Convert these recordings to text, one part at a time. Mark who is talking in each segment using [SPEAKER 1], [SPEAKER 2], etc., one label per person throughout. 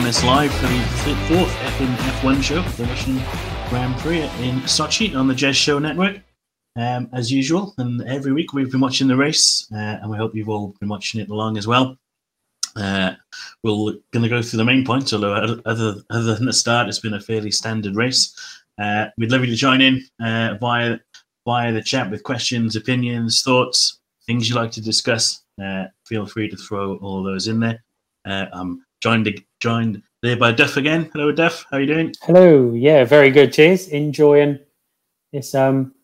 [SPEAKER 1] join us live for the fourth Effing F1 show, the Russian Grand Prix in Sochi on the Jez Show Network. Um, as usual, and every week we've been watching the race, uh, and we hope you've all been watching it along as well. Uh, we're going to go through the main points, although other, other than the start, it's been a fairly standard race. Uh, we'd love you to join in uh, via via the chat with questions, opinions, thoughts, things you'd like to discuss. Uh, feel free to throw all those in there. Uh, I'm joined joined there by Duff again. Hello, Duff. How are you doing?
[SPEAKER 2] Hello. Yeah, very good. Cheers. Enjoying this um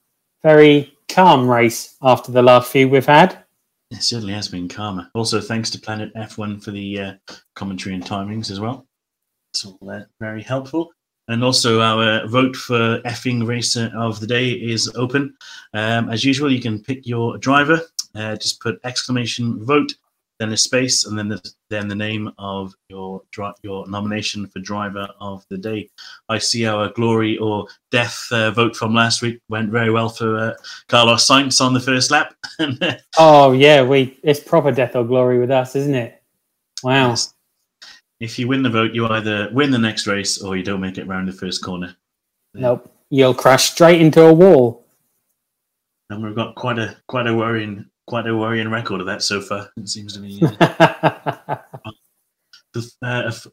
[SPEAKER 2] very calm race after the last few we've had.
[SPEAKER 1] It certainly has been calmer. Also, thanks to Planet F1 for the uh, commentary and timings as well. It's all uh, very helpful. And also, our vote for effing racer of the day is open. Um, as usual, you can pick your driver. Uh, just put exclamation vote then a space, and then the, then the name of your your nomination for driver of the day. I see our glory or death uh, vote from last week went very well for uh, Carlos Sainz on the first lap.
[SPEAKER 2] oh yeah, we it's proper death or glory with us, isn't it? Wow. Yes.
[SPEAKER 1] If you win the vote, you either win the next race or you don't make it round the first corner.
[SPEAKER 2] Nope, you'll crash straight into a wall.
[SPEAKER 1] And we've got quite a quite a worrying quite a worrying record of that so far. It seems to me. Uh, uh, for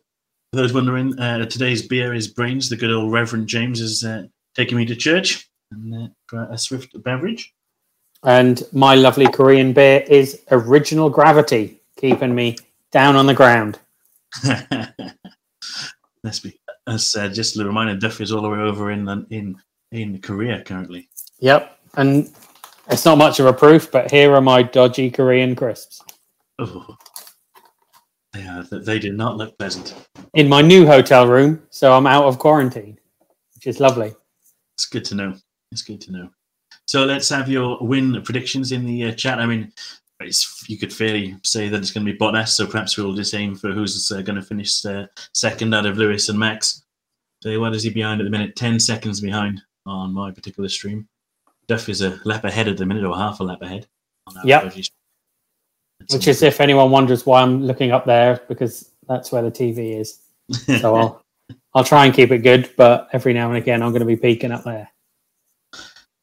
[SPEAKER 1] those wondering, uh, today's beer is Brains. The good old Reverend James is uh, taking me to church and, uh, for a swift beverage.
[SPEAKER 2] And my lovely Korean beer is Original Gravity, keeping me down on the ground.
[SPEAKER 1] Let's be. As uh, just a reminder, Duff is all the way over in in in Korea currently.
[SPEAKER 2] Yep, and it's not much of a proof, but here are my dodgy Korean crisps.
[SPEAKER 1] Oh, yeah, they did not look pleasant.
[SPEAKER 2] In my new hotel room, so I'm out of quarantine, which is lovely.
[SPEAKER 1] It's good to know. It's good to know. So let's have your win predictions in the uh, chat. I mean, you could fairly say that it's going to be Bottas, so perhaps we'll just aim for who's uh, going to finish uh, second out of Lewis and Max. So what is he behind at the minute? 10 seconds behind on my particular stream. Duff is a lap ahead at the minute, or half a lap ahead.
[SPEAKER 2] Yeah. Which is, if anyone wonders why I'm looking up there, because that's where the TV is. So I'll I'll try and keep it good, but every now and again I'm going to be peeking up there.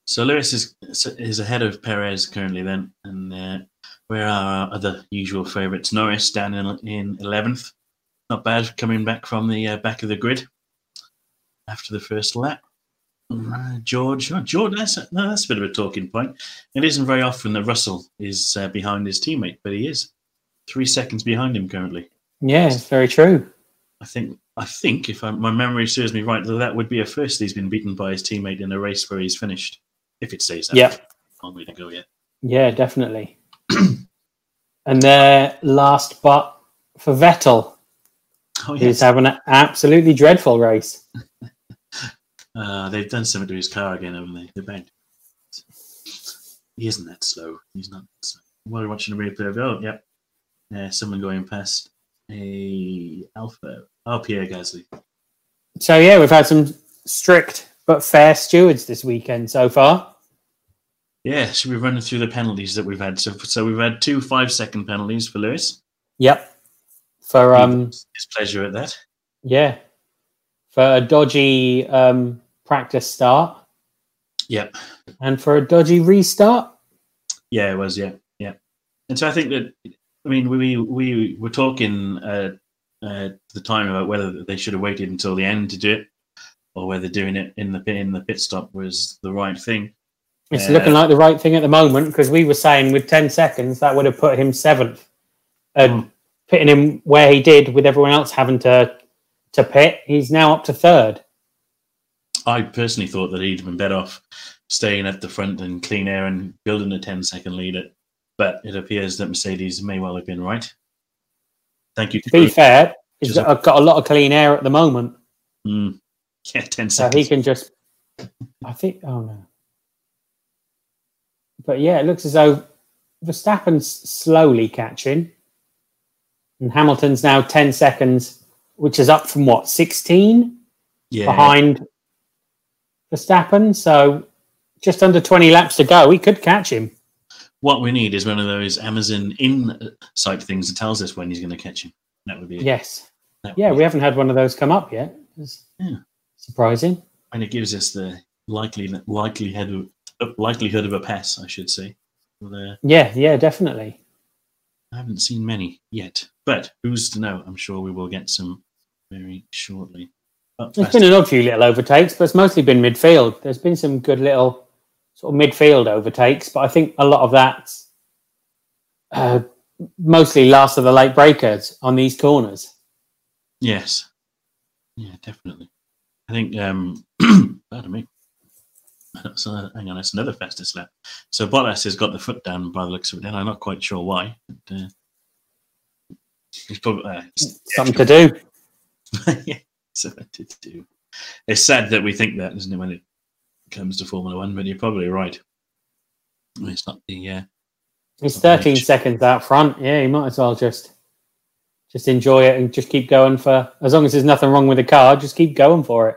[SPEAKER 1] So Lewis is is ahead of Perez currently, then, and uh, where are our other usual favourites? Norris down in in eleventh, not bad coming back from the uh, back of the grid after the first lap. George, oh, George, that's a, no, that's a bit of a talking point. It isn't very often that Russell is uh, behind his teammate, but he is three seconds behind him currently.
[SPEAKER 2] Yeah, it's very true.
[SPEAKER 1] I think I think if I, my memory serves me right, that that would be a first he's been beaten by his teammate in a race where he's finished. If it stays that,
[SPEAKER 2] yeah,
[SPEAKER 1] long way to go yet.
[SPEAKER 2] Yeah, definitely. and their last but for Vettel, oh, yes. he's having an absolutely dreadful race.
[SPEAKER 1] Uh, they've done something to his car again, haven't they? They're bad. He isn't that slow. He's not. Slow. While we're watching the replay of oh, yep, yeah, someone going past a Alpha. Oh, Pierre Gasly.
[SPEAKER 2] So yeah, we've had some strict but fair stewards this weekend so far.
[SPEAKER 1] Yeah, should we run through the penalties that we've had? So, so we've had two five-second penalties for Lewis.
[SPEAKER 2] Yep. For um,
[SPEAKER 1] his pleasure at that.
[SPEAKER 2] Yeah, for a dodgy um, practice start.
[SPEAKER 1] Yep.
[SPEAKER 2] And for a dodgy restart.
[SPEAKER 1] Yeah, it was. Yeah, yeah. And so I think that I mean we we were talking uh, uh, the time about whether they should have waited until the end to do it, or whether doing it in the in the pit stop was the right thing.
[SPEAKER 2] It's uh, looking like the right thing at the moment because we were saying with ten seconds that would have put him seventh, and oh. putting him where he did with everyone else having to to pit. He's now up to third.
[SPEAKER 1] I personally thought that he'd been better off staying at the front and clean air and building a 10 second lead. But it appears that Mercedes may well have been right. Thank you.
[SPEAKER 2] To be fair, he's got, got, a lot of clean air at the moment.
[SPEAKER 1] Mm. Yeah, 10 seconds.
[SPEAKER 2] So he can just, I think, oh no. But yeah, it looks as though Verstappen's slowly catching. And Hamilton's now 10 seconds which is up from what sixteen yeah. behind Verstappen. So just under twenty laps to go. We could catch him.
[SPEAKER 1] What we need is one of those Amazon insight things that tells us when he's going to catch him. That would be
[SPEAKER 2] yes. Would yeah, we haven't had one of those come up yet. It's yeah. surprising.
[SPEAKER 1] And it gives us the likely likelihood of, likelihood of a pass, I should say.
[SPEAKER 2] The, uh, yeah, yeah, definitely.
[SPEAKER 1] I haven't seen many yet, but who's to know? I'm sure we will get some very shortly.
[SPEAKER 2] There's been an odd few little overtakes, but it's mostly been midfield. There's been some good little sort of midfield overtakes, but I think a lot of that uh, mostly last of the late breakers on these corners.
[SPEAKER 1] Yes. Yeah, definitely. I think, um, pardon me. So, hang on, it's another fastest lap. So Bottas has got the foot down by the looks of it, and I'm not quite sure why. But, uh, he's probably uh,
[SPEAKER 2] something to do.
[SPEAKER 1] yeah, something to do. It's sad that we think that, isn't it, when it comes to Formula One? But you're probably right. It's not the. Uh,
[SPEAKER 2] He's 13 seconds out front. Yeah, you might as well just just enjoy it and just keep going for as long as there's nothing wrong with the car. Just keep going for it.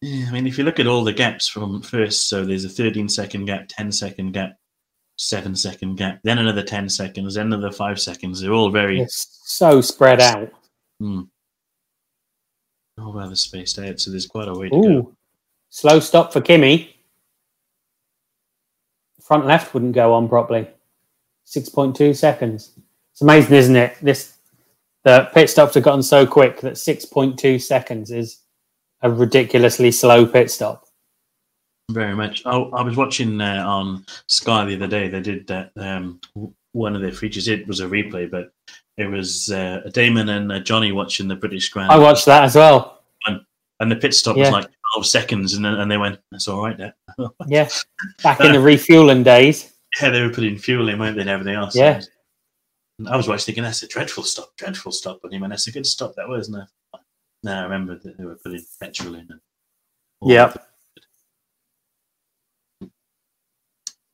[SPEAKER 1] Yeah, I mean, if you look at all the gaps from first, so there's a 13 second gap, 10 second gap, seven second gap, then another 10 seconds, then another five seconds. They're all very
[SPEAKER 2] it's so spread out.
[SPEAKER 1] Hmm. All rather spaced out, so there's quite a way to Ooh. go.
[SPEAKER 2] Slow stop for Kimi. Front left wouldn't go on properly. 6.2 seconds. It's amazing, isn't it? This the pit stops have gotten so quick that 6.2 seconds is a ridiculously slow pit stop.
[SPEAKER 1] Very much. Oh, I was watching uh, on Sky the other day. They did that. Um, one of their features. It was a replay, but it was uh, Damon and uh, Johnny watching the British Grand.
[SPEAKER 2] I watched that as well.
[SPEAKER 1] And, and the pit stop yeah. was like 12 seconds, and and they went, "That's all right, there."
[SPEAKER 2] yeah, back in the refueling days.
[SPEAKER 1] Yeah, they were putting fuel in, weren't they, and everything else.
[SPEAKER 2] Yeah.
[SPEAKER 1] I was watching thinking, that's a dreadful stop, dreadful stop. And he went, that's a good stop, that was. No, no I remember that they were putting petrol in.
[SPEAKER 2] Yeah.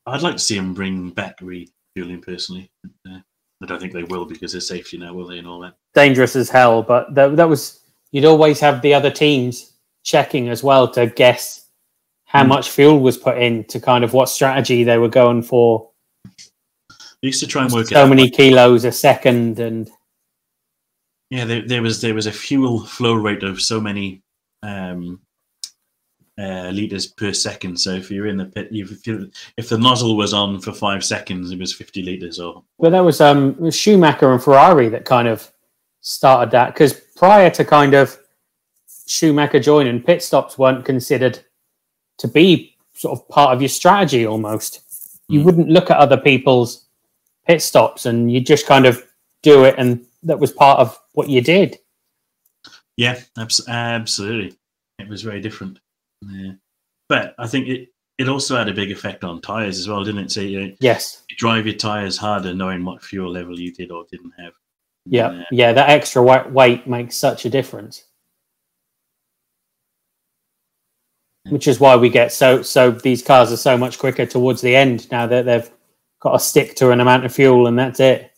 [SPEAKER 1] I'd like to see him bring back refueling personally. Uh, I don't think they will because of safety now, will they, and all that.
[SPEAKER 2] Dangerous as hell, but that, that was, you'd always have the other teams checking as well to guess how mm. much fuel was put in to kind of what strategy they were going for
[SPEAKER 1] I used to try and work out
[SPEAKER 2] so many kilos a second, and
[SPEAKER 1] yeah, there, there, was there was a fuel flow rate of so many um, uh, liters per second. So if you're in the pit, if, you, if the nozzle was on for five seconds, it was 50 liters. Or
[SPEAKER 2] well, that was um Schumacher and Ferrari that kind of started that because prior to kind of Schumacher joining, pit stops weren't considered to be sort of part of your strategy almost. You mm. wouldn't look at other people's pit stops and you just kind of do it and that was part of what you did
[SPEAKER 1] yeah absolutely it was very different yeah. but i think it it also had a big effect on tires as well didn't it? So you,
[SPEAKER 2] yes.
[SPEAKER 1] you drive your tires harder knowing what fuel level you did or didn't have.
[SPEAKER 2] Yeah. Uh, yeah that extra weight makes such a difference. Which is why we get so so these cars are so much quicker towards the end now that they've got to stick to an amount of fuel, and that's it.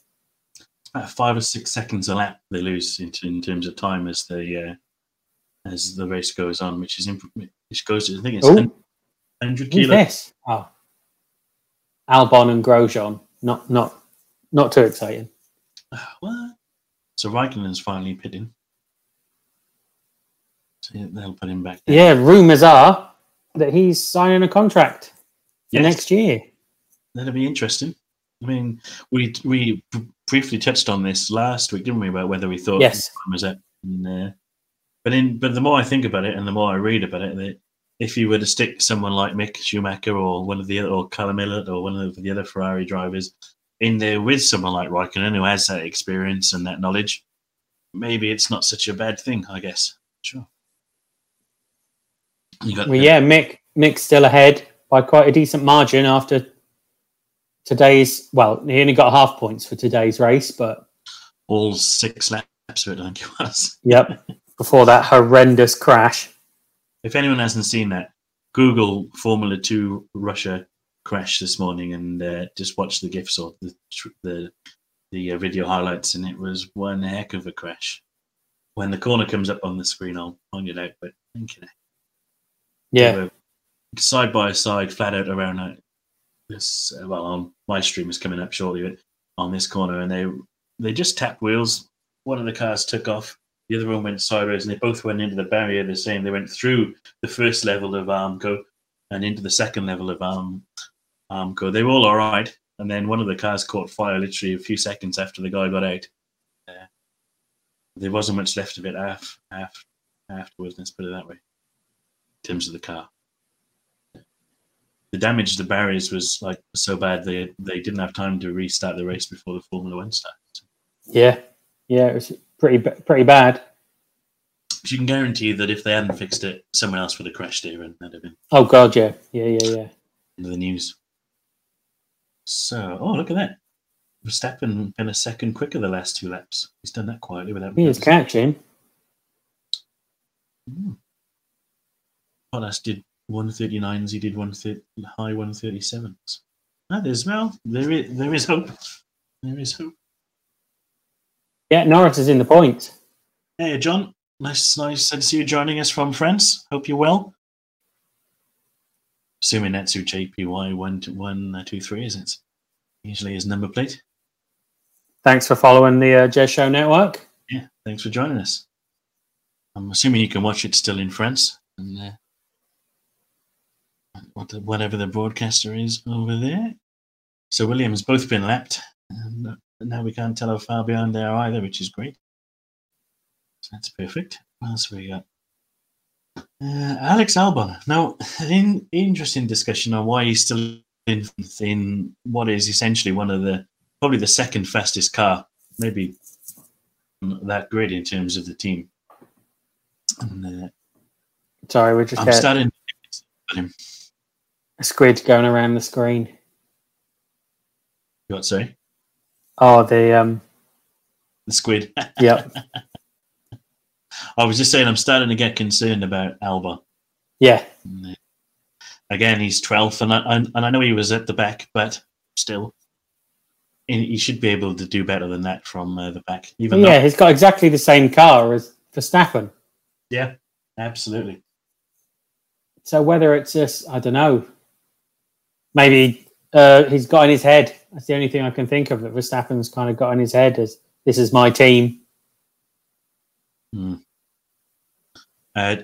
[SPEAKER 1] About five or six seconds a lap they lose in, in terms of time as the uh, as the race goes on, which is which goes. I think it's Ooh. hundred kilos.
[SPEAKER 2] This? Oh, Albon and Grosjean. Not not not too exciting.
[SPEAKER 1] what? So Raikkonen's finally pitting. So they'll put him back.
[SPEAKER 2] There. Yeah, rumours are that he's signing a contract for yes. next year
[SPEAKER 1] that'll be interesting. I mean, we we briefly touched on this last week, didn't we? About whether we thought
[SPEAKER 2] yes
[SPEAKER 1] was. And, uh, but in but the more I think about it, and the more I read about it, that if you were to stick someone like Mick Schumacher or one of the or Callum Ilott or one of the other Ferrari drivers in there with someone like Raikkonen who has that experience and that knowledge, maybe it's not such a bad thing. I guess. Sure.
[SPEAKER 2] well, the, yeah, Mick Mick's still ahead by quite a decent margin after today's well, he only got half points for today's race, but
[SPEAKER 1] all six laps of it, I think it was.
[SPEAKER 2] Yep. Before that horrendous crash.
[SPEAKER 1] If anyone hasn't seen that, Google Formula Two Russia crash this morning and uh, just watch the gifs or the the the uh, video highlights, and it was one heck of a crash. When the corner comes up on the screen, I'll point it out. But thinking,
[SPEAKER 2] yeah,
[SPEAKER 1] side by side, flat out around this uh, well on my stream is coming up shortly but on this corner, and they they just tapped wheels one of the cars took off, the other one went sideways, and they both went into the barrier the same. They went through the first level of Armco and into the second level of um, Armco. They were all all right, and then one of the cars caught fire literally a few seconds after the guy got out. Uh, there wasn't much left of it after, after, afterwards, let's put it that way, in terms of the car. The damage to the barriers was like so bad they they didn't have time to restart the race before the Formula One started.
[SPEAKER 2] Yeah, yeah, it was pretty pretty bad.
[SPEAKER 1] But you can guarantee that if they hadn't fixed it, someone else would have crashed here and that'd have been.
[SPEAKER 2] Oh god, yeah, yeah, yeah, yeah.
[SPEAKER 1] Into the news. So, oh look at that! Verstappen been a second quicker the last two laps. He's done that quietly without.
[SPEAKER 2] He is catching.
[SPEAKER 1] Mm. Bottas did 139s. He did one high 137s. Ah, there's well, there is there is hope. There is hope.
[SPEAKER 2] Yeah, Norris is in the point.
[SPEAKER 1] Hey, John. Nice, nice to see you joining us from France. Hope you're well. Assuming that's who JPY one one uh, two three is it? usually his number plate.
[SPEAKER 2] Thanks for following the uh, Jez Show Network.
[SPEAKER 1] Yeah, thanks for joining us. I'm assuming you can watch it still in France and uh, whatever the broadcaster is over there. So Williams both been lapped, and uh, now we can't tell how far behind they are either, which is great. So that's perfect. What else we got? Uh, Alex Albon. Now, an interesting discussion on why he's still in, in what is essentially one of the probably the second fastest car, maybe that grid in terms of the team. And, uh,
[SPEAKER 2] Sorry, we're just
[SPEAKER 1] I'm starting.
[SPEAKER 2] A squid going around the screen.
[SPEAKER 1] What? Sorry.
[SPEAKER 2] Oh, the um,
[SPEAKER 1] the squid.
[SPEAKER 2] Yeah.
[SPEAKER 1] I was just saying, I'm starting to get concerned about Alba.
[SPEAKER 2] Yeah.
[SPEAKER 1] Again, he's 12th, and I, and I know he was at the back, but still, he should be able to do better than that from uh, the back.
[SPEAKER 2] Even yeah, though, he's got exactly the same car as Verstappen.
[SPEAKER 1] Yeah, absolutely.
[SPEAKER 2] So whether it's just, I don't know, maybe uh, he's got in his head. That's the only thing I can think of that Verstappen's kind of got in his head as this is my team.
[SPEAKER 1] Hmm. Uh,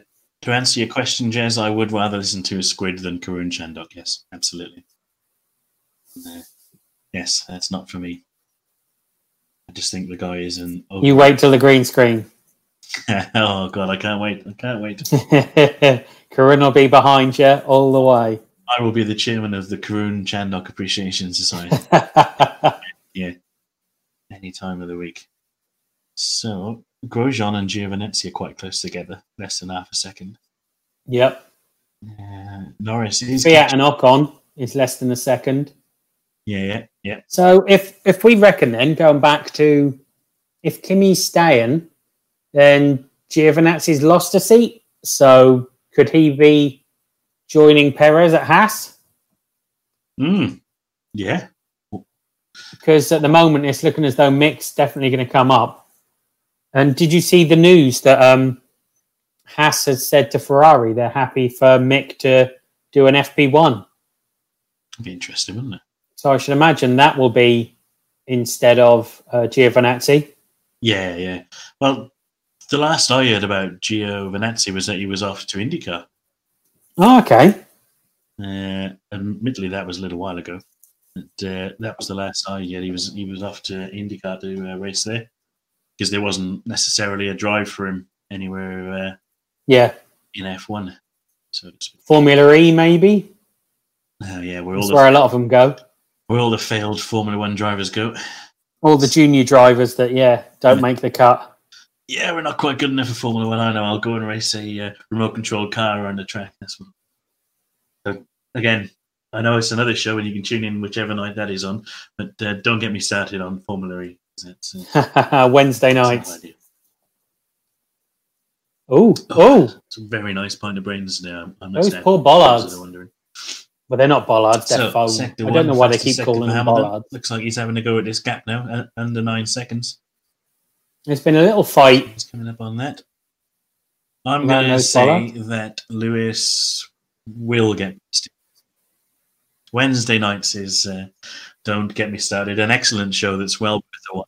[SPEAKER 1] to answer your question, Jez, I would rather listen to a squid than Karun Chandhok. Yes, absolutely. Uh, yes, that's not for me. I just think the guy is an.
[SPEAKER 2] You wait till the green screen.
[SPEAKER 1] oh god, I can't wait! I can't wait.
[SPEAKER 2] Karun will be behind you all the way.
[SPEAKER 1] I will be the chairman of the Karun Chandhok Appreciation Society. yeah, any time of the week. So Grosjean and Giovinazzi are quite close together, less than half a second.
[SPEAKER 2] Yep.
[SPEAKER 1] Uh, Norris is.
[SPEAKER 2] Kvyat and Ocon is less than a second.
[SPEAKER 1] Yeah, yeah, yeah.
[SPEAKER 2] So if if we reckon then going back to if Kimi's staying, then Giovinazzi's lost a seat. So could he be joining Perez at Haas?
[SPEAKER 1] Hmm. Yeah.
[SPEAKER 2] Because at the moment it's looking as though Mick's definitely going to come up. And did you see the news that um, Haas has said to Ferrari they're happy for Mick to do an FP1?
[SPEAKER 1] Be interesting, wouldn't it?
[SPEAKER 2] So I should imagine that will be instead of uh, Giovinazzi.
[SPEAKER 1] Yeah, yeah. Well, the last I heard about Giovinazzi was that he was off to IndyCar.
[SPEAKER 2] Oh, okay.
[SPEAKER 1] Uh, admittedly, that was a little while ago. But, uh, that was the last I. He was he was off to IndyCar to uh, race there because there wasn't necessarily a drive for him anywhere. Uh,
[SPEAKER 2] yeah.
[SPEAKER 1] In F one, so
[SPEAKER 2] Formula E, maybe.
[SPEAKER 1] Oh yeah, where all
[SPEAKER 2] the, where a lot of them go.
[SPEAKER 1] Where all the failed Formula One drivers go.
[SPEAKER 2] All the junior drivers that yeah don't make the cut.
[SPEAKER 1] Yeah, we're not quite good enough for Formula One. I know. I'll go and race a uh, remote controlled car around the track. That's what. So again, I know it's another show, and you can tune in whichever night that is on. But uh, don't get me started on Formula E.
[SPEAKER 2] Uh, Wednesday nights. Oh, oh,
[SPEAKER 1] it's a very nice pint of brains there.
[SPEAKER 2] I'm Those poor bollards. Well, they're not bollards. They're so, I don't one, know why they keep calling them bollards.
[SPEAKER 1] Looks like he's having to go at this gap now, uh, under nine seconds.
[SPEAKER 2] There's been a little fight.
[SPEAKER 1] He's coming up on that. I'm going to say that Lewis will get. Wednesday nights is uh, don't get me started. An excellent show that's well worth a watch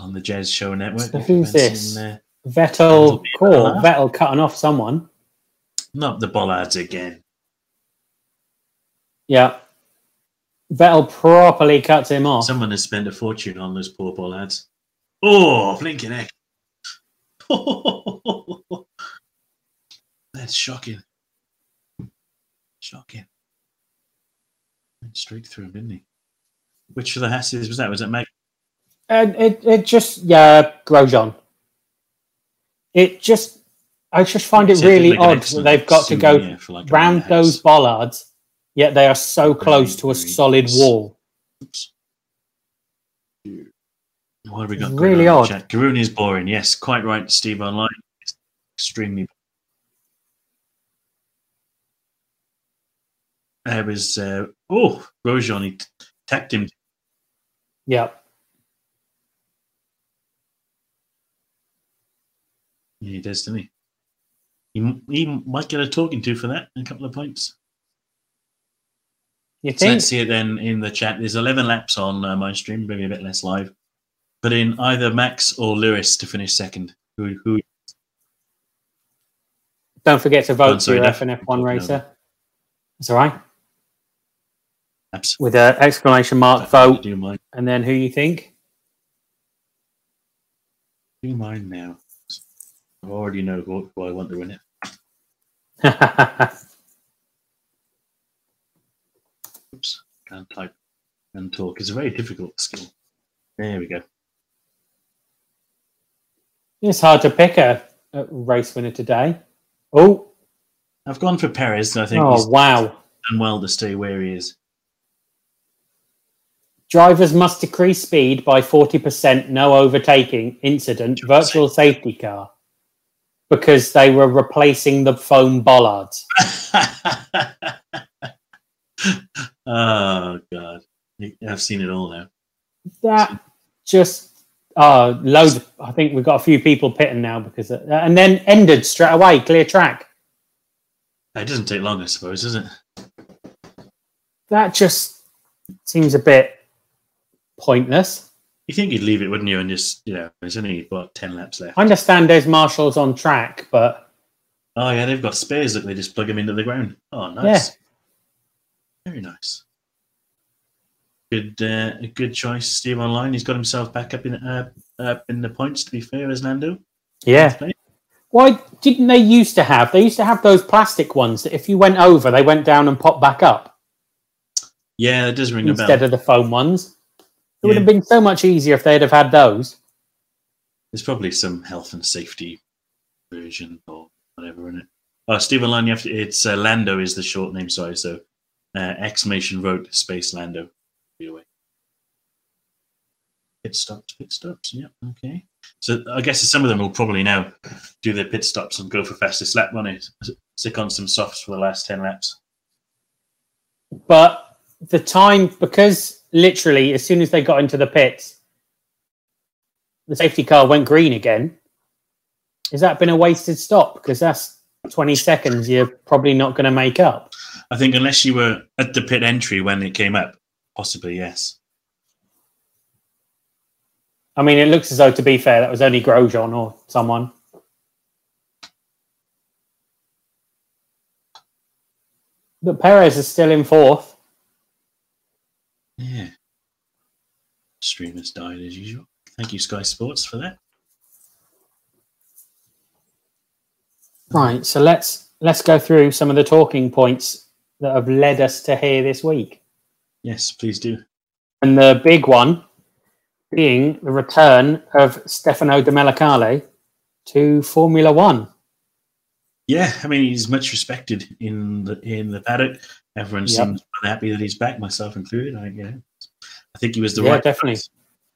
[SPEAKER 1] on the Jez Show Network.
[SPEAKER 2] So who's this? Uh, Vettel Core. Vettel cutting off someone.
[SPEAKER 1] Not the bollards again.
[SPEAKER 2] Yeah. Vettel properly cuts him off.
[SPEAKER 1] Someone has spent a fortune on those poor bollards. Oh, blinking heck. That's shocking. Shocking. Went straight through him, didn't he? Which of the Hasses was that? Was it Meg?
[SPEAKER 2] And it, it just, yeah, Grosjean. It just, I just find it really odd that they've got to go like round those bollards, yet they are so close to a solid wall. Oops.
[SPEAKER 1] What have we got?
[SPEAKER 2] Really odd.
[SPEAKER 1] Karun is boring. Yes, quite right, Steve. Online, it's extremely. There was uh, oh Grosjean. He tacked him.
[SPEAKER 2] Yeah.
[SPEAKER 1] Yeah, he does, doesn't he? He, he might get a talking to for that. A couple of points.
[SPEAKER 2] You think? So
[SPEAKER 1] let's see it then in the chat. There's 11 laps on uh, my stream, maybe a bit less live. Put in either Max or Lewis to finish second. Who? who
[SPEAKER 2] Don't forget to vote oh, for your Effing F1 racer. That's all right.
[SPEAKER 1] Absolutely.
[SPEAKER 2] With an exclamation mark vote, and then who you think?
[SPEAKER 1] Do you mind now? I already know who, who I want to win it. Oops, can't type and talk. It's a very difficult skill. There we go.
[SPEAKER 2] It's hard to pick a, a race winner today. Oh,
[SPEAKER 1] I've gone for Perez. I think.
[SPEAKER 2] Oh wow!
[SPEAKER 1] Done well to stay where he is.
[SPEAKER 2] Drivers must decrease speed by forty percent. No overtaking incident. Virtual safety car because they were replacing the foam bollards.
[SPEAKER 1] oh god, I've seen it all now.
[SPEAKER 2] That just uh loads. Think we've got a few people pitting now because of, and then ended straight away, clear track.
[SPEAKER 1] It doesn't take long, I suppose, does it?
[SPEAKER 2] That just seems a bit pointless.
[SPEAKER 1] You think you'd leave it, wouldn't you? And just you know, there's only what ten laps left.
[SPEAKER 2] I understand there's marshals on track, but
[SPEAKER 1] oh yeah, they've got spares that they just plug them into the ground. Oh, nice. Yeah. Very nice. Good, uh, a good choice, Steve. Online, he's got himself back up in uh, up in the points. To be fair, as Lando.
[SPEAKER 2] Yeah. Why didn't they used to have? They used to have those plastic ones that if you went over, they went down and popped back up.
[SPEAKER 1] Yeah, it does ring
[SPEAKER 2] instead
[SPEAKER 1] a bell.
[SPEAKER 2] Instead of the foam ones. It would have been so much easier if they'd have had those.
[SPEAKER 1] There's probably some health and safety version or whatever in it. Oh, Stephen have to, it's uh, Lando is the short name, sorry. So uh, exclamation vote space Lando. Away. Pit stops, pit stops. Yeah, okay. So I guess some of them will probably now do their pit stops and go for fastest lap it. Stick on some softs for the last 10 laps.
[SPEAKER 2] But the time, because literally as soon as they got into the pits, the safety car went green again. Has that been a wasted stop? Because that's 20 seconds you're probably not going to make up.
[SPEAKER 1] I think unless you were at the pit entry when it came up, possibly yes.
[SPEAKER 2] I mean, it looks as though, to be fair, that was only Grosjean or someone. But Perez is still in fourth.
[SPEAKER 1] Yeah. Stream has died as usual. Thank you, Sky Sports, for that.
[SPEAKER 2] Right, so let's let's go through some of the talking points that have led us to here this week.
[SPEAKER 1] Yes, please do.
[SPEAKER 2] And the big one being the return of Stefano Domenicali to Formula One.
[SPEAKER 1] Yeah, I mean he's much respected in the in the paddock. Everyone yep. seems happy that he's back, myself included. I yeah, I think he was the
[SPEAKER 2] yeah,
[SPEAKER 1] right.
[SPEAKER 2] definitely.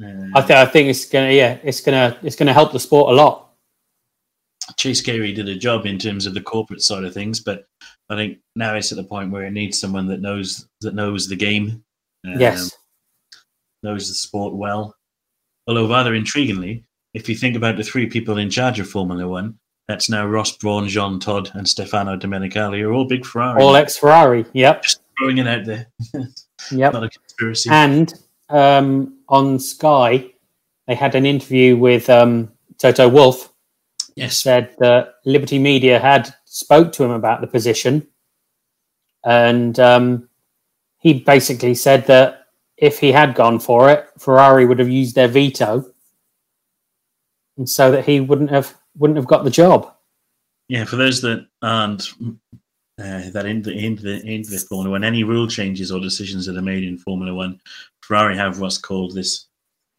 [SPEAKER 2] Uh, I think I think it's gonna yeah, it's gonna it's gonna help the sport a lot.
[SPEAKER 1] Chase Carey did a job in terms of the corporate side of things, but I think now it's at the point where it needs someone that knows that knows the game.
[SPEAKER 2] Um, yes,
[SPEAKER 1] knows the sport well. Although rather intriguingly, if you think about the three people in charge of Formula One, that's now Ross Brawn, Jean Todt, and Stefano Domenicali are all big Ferrari.
[SPEAKER 2] All ex Ferrari. Yep.
[SPEAKER 1] Just throwing it out there.
[SPEAKER 2] yep.
[SPEAKER 1] Not a conspiracy.
[SPEAKER 2] And um, on Sky, they had an interview with um, Toto Wolff.
[SPEAKER 1] Yes.
[SPEAKER 2] Said that Liberty Media had spoke to him about the position, and um, he basically said that if he had gone for it, Ferrari would have used their veto, and so that he wouldn't have wouldn't have got the job.
[SPEAKER 1] Yeah, for those that aren't uh, that in the in the in the Formula One, any rule changes or decisions that are made in Formula One, Ferrari have what's called this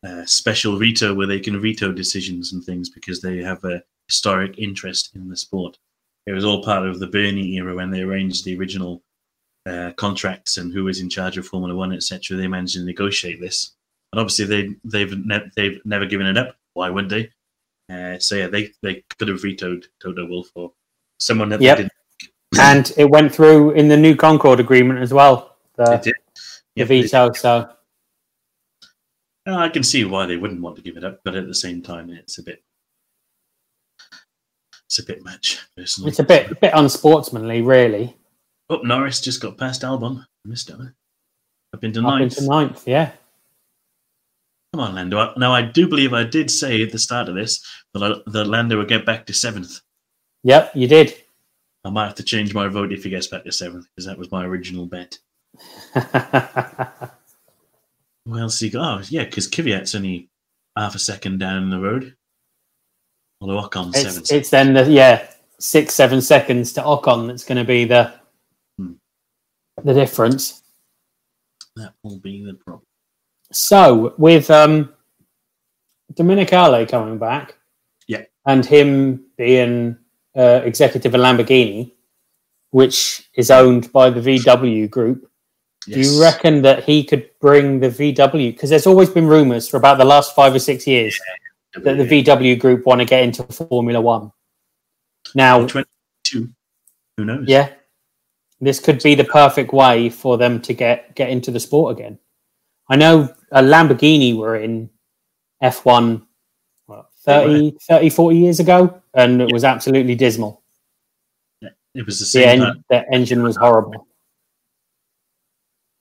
[SPEAKER 1] uh, special veto, where they can veto decisions and things because they have a historic interest in the sport. It was all part of the Bernie era when they arranged the original uh, contracts and who is in charge of Formula One, etc. They managed to negotiate this, and obviously they they've ne- they've never given it up. Why would they? Uh, so yeah, they they could have vetoed Toto Wolff or someone that
[SPEAKER 2] Yep.
[SPEAKER 1] they didn't.
[SPEAKER 2] and it went through in the new Concord agreement as well. The,
[SPEAKER 1] did.
[SPEAKER 2] the
[SPEAKER 1] Yep, they-
[SPEAKER 2] veto. So
[SPEAKER 1] Uh, I can see why they wouldn't want to give it up, but at the same time, it's a bit it's a bit much personally.
[SPEAKER 2] it's a bit a bit unsportsmanly, really.
[SPEAKER 1] Oh, Norris just got past Albon. I missed it. I've been to
[SPEAKER 2] Up
[SPEAKER 1] ninth.
[SPEAKER 2] into ninth, yeah.
[SPEAKER 1] Come on, Lando. Now, I do believe I did say at the start of this that, I, that Lando would get back to seventh.
[SPEAKER 2] Yep, you did.
[SPEAKER 1] I might have to change my vote if he gets back to seventh because that was my original bet. Who else he got? Oh, yeah, because Kvyat's only half a second down the road. Although Ocon's seven.
[SPEAKER 2] it's, it's then the yeah six seven seconds to Ocon that's going to be the. The difference.
[SPEAKER 1] That will be the problem.
[SPEAKER 2] So with um Domenicali coming back,
[SPEAKER 1] Yeah.
[SPEAKER 2] and him being uh, executive of Lamborghini, which is owned by the VW group, do you reckon that he could bring the VW? Because there's always been rumours for about the last five or six years that the VW group want to get into Formula One. Now,
[SPEAKER 1] 22. Who knows?
[SPEAKER 2] yeah, this could be the perfect way for them to get get into the sport again. I know a Lamborghini were in F1 what, 30, 30, 40 years ago, and it was absolutely dismal.
[SPEAKER 1] Yeah, It was the
[SPEAKER 2] The,
[SPEAKER 1] same.
[SPEAKER 2] en- the engine was horrible.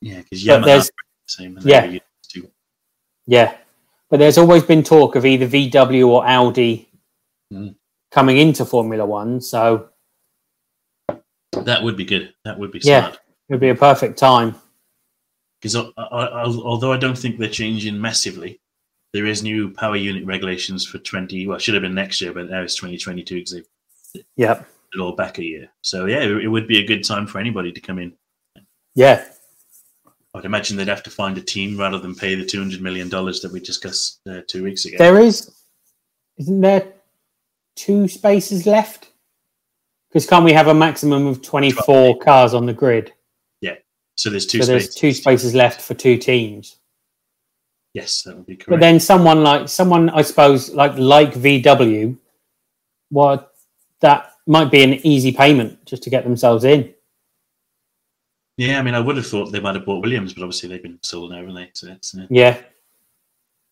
[SPEAKER 1] Yeah, because
[SPEAKER 2] But
[SPEAKER 1] Yamaha same.
[SPEAKER 2] yeah.
[SPEAKER 1] they were used to-
[SPEAKER 2] Yeah, but there's always been talk of either VW or Audi
[SPEAKER 1] Mm.
[SPEAKER 2] coming into Formula One, so
[SPEAKER 1] That would be good. That would be
[SPEAKER 2] Yeah.
[SPEAKER 1] smart.
[SPEAKER 2] it would be a perfect time.
[SPEAKER 1] Because although I don't think they're changing massively, there is new power unit regulations for 20. Well, it should have been next year, but now it's 2022 because they've
[SPEAKER 2] Yep.
[SPEAKER 1] it all back a year. So yeah, it, it would be a good time for anybody to come in.
[SPEAKER 2] Yeah,
[SPEAKER 1] I'd imagine they'd have to find a team rather than pay the 200 million dollars that we discussed uh, two weeks ago.
[SPEAKER 2] there is. Isn't there two spaces left? Because can't we have a maximum of 24 cars on the grid? Yeah.
[SPEAKER 1] So there's two
[SPEAKER 2] so there's
[SPEAKER 1] spaces.
[SPEAKER 2] two spaces left for two teams.
[SPEAKER 1] Yes, that would be correct.
[SPEAKER 2] But then someone like someone I suppose like like VW, what that might be an easy payment just to get themselves in.
[SPEAKER 1] yeah, I mean, I would have thought they might have bought Williams, but obviously they've been sold now, haven't they? So it's, uh,
[SPEAKER 2] Yeah.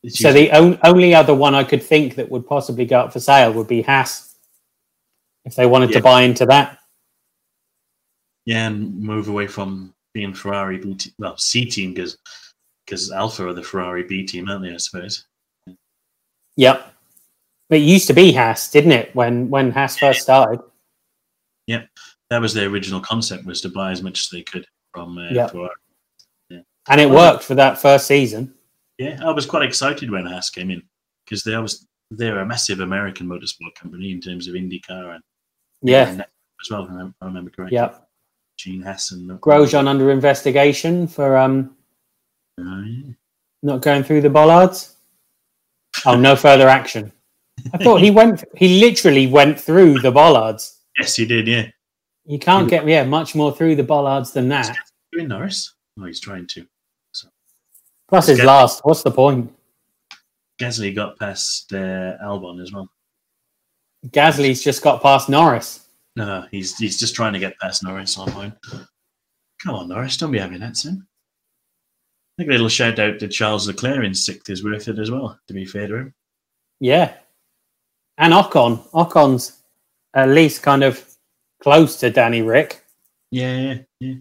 [SPEAKER 1] it's
[SPEAKER 2] So
[SPEAKER 1] usually-
[SPEAKER 2] the on, only other one I could think that would possibly go up for sale would be Haas, if they wanted
[SPEAKER 1] Yeah.
[SPEAKER 2] to buy into that.
[SPEAKER 1] yeah, and move away from being Ferrari B team, well, C team because because Alpha are the Ferrari B team, aren't they? I suppose.
[SPEAKER 2] Yep. It used to be Haas, didn't it? When when Haas first started.
[SPEAKER 1] Yep, that was their original concept was to buy as much as they could from uh,
[SPEAKER 2] Yeah.
[SPEAKER 1] Ferrari.
[SPEAKER 2] And it worked for that first season.
[SPEAKER 1] Yeah, I was quite excited when Haas came in because they was they're a massive American motorsport company in terms of IndyCar and
[SPEAKER 2] Yeah.
[SPEAKER 1] as well. If I remember, correctly.
[SPEAKER 2] Yep.
[SPEAKER 1] Gene and
[SPEAKER 2] Grosjean under investigation for um
[SPEAKER 1] Oh, yeah.
[SPEAKER 2] not going through the bollards. Oh, no further action. I thought he went he literally went through the bollards.
[SPEAKER 1] Yes, he did. Yeah,
[SPEAKER 2] You can't get yeah, much more through the bollards than that.
[SPEAKER 1] doing Norris. Oh, he's trying to. So.
[SPEAKER 2] Plus his last. What's the point?
[SPEAKER 1] Gasly got past uh, Albon as well.
[SPEAKER 2] Gasly's just got past Norris.
[SPEAKER 1] No, he's he's just trying to get past Norris on mine. Come on, Norris, don't be having that soon. I think a little shout out to Charles Leclerc in sixth is worth it as well, to be fair to him.
[SPEAKER 2] Yeah. And Ocon. Ocon's at least kind of close to Danny Ric,
[SPEAKER 1] Yeah, yeah, yeah.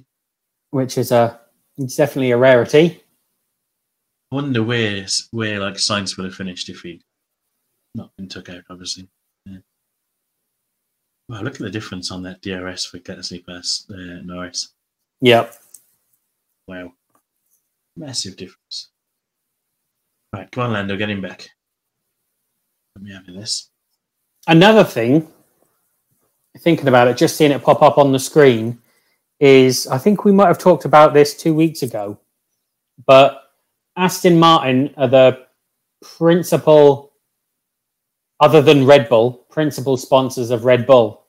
[SPEAKER 2] which is a it's definitely a rarity.
[SPEAKER 1] I wonder where where like Sainz would have finished if he'd not been took out, obviously. Wow, look at the difference on that DRS for Gasly past uh, Norris.
[SPEAKER 2] Yep.
[SPEAKER 1] Wow. Massive difference. Right, come on, Lando, get him back. Let me have this.
[SPEAKER 2] Another thing, thinking about it, just seeing it pop up on the screen, is I think we might have talked about this two weeks ago, but Aston Martin are the principal, other than Red Bull, principal sponsors of Red Bull.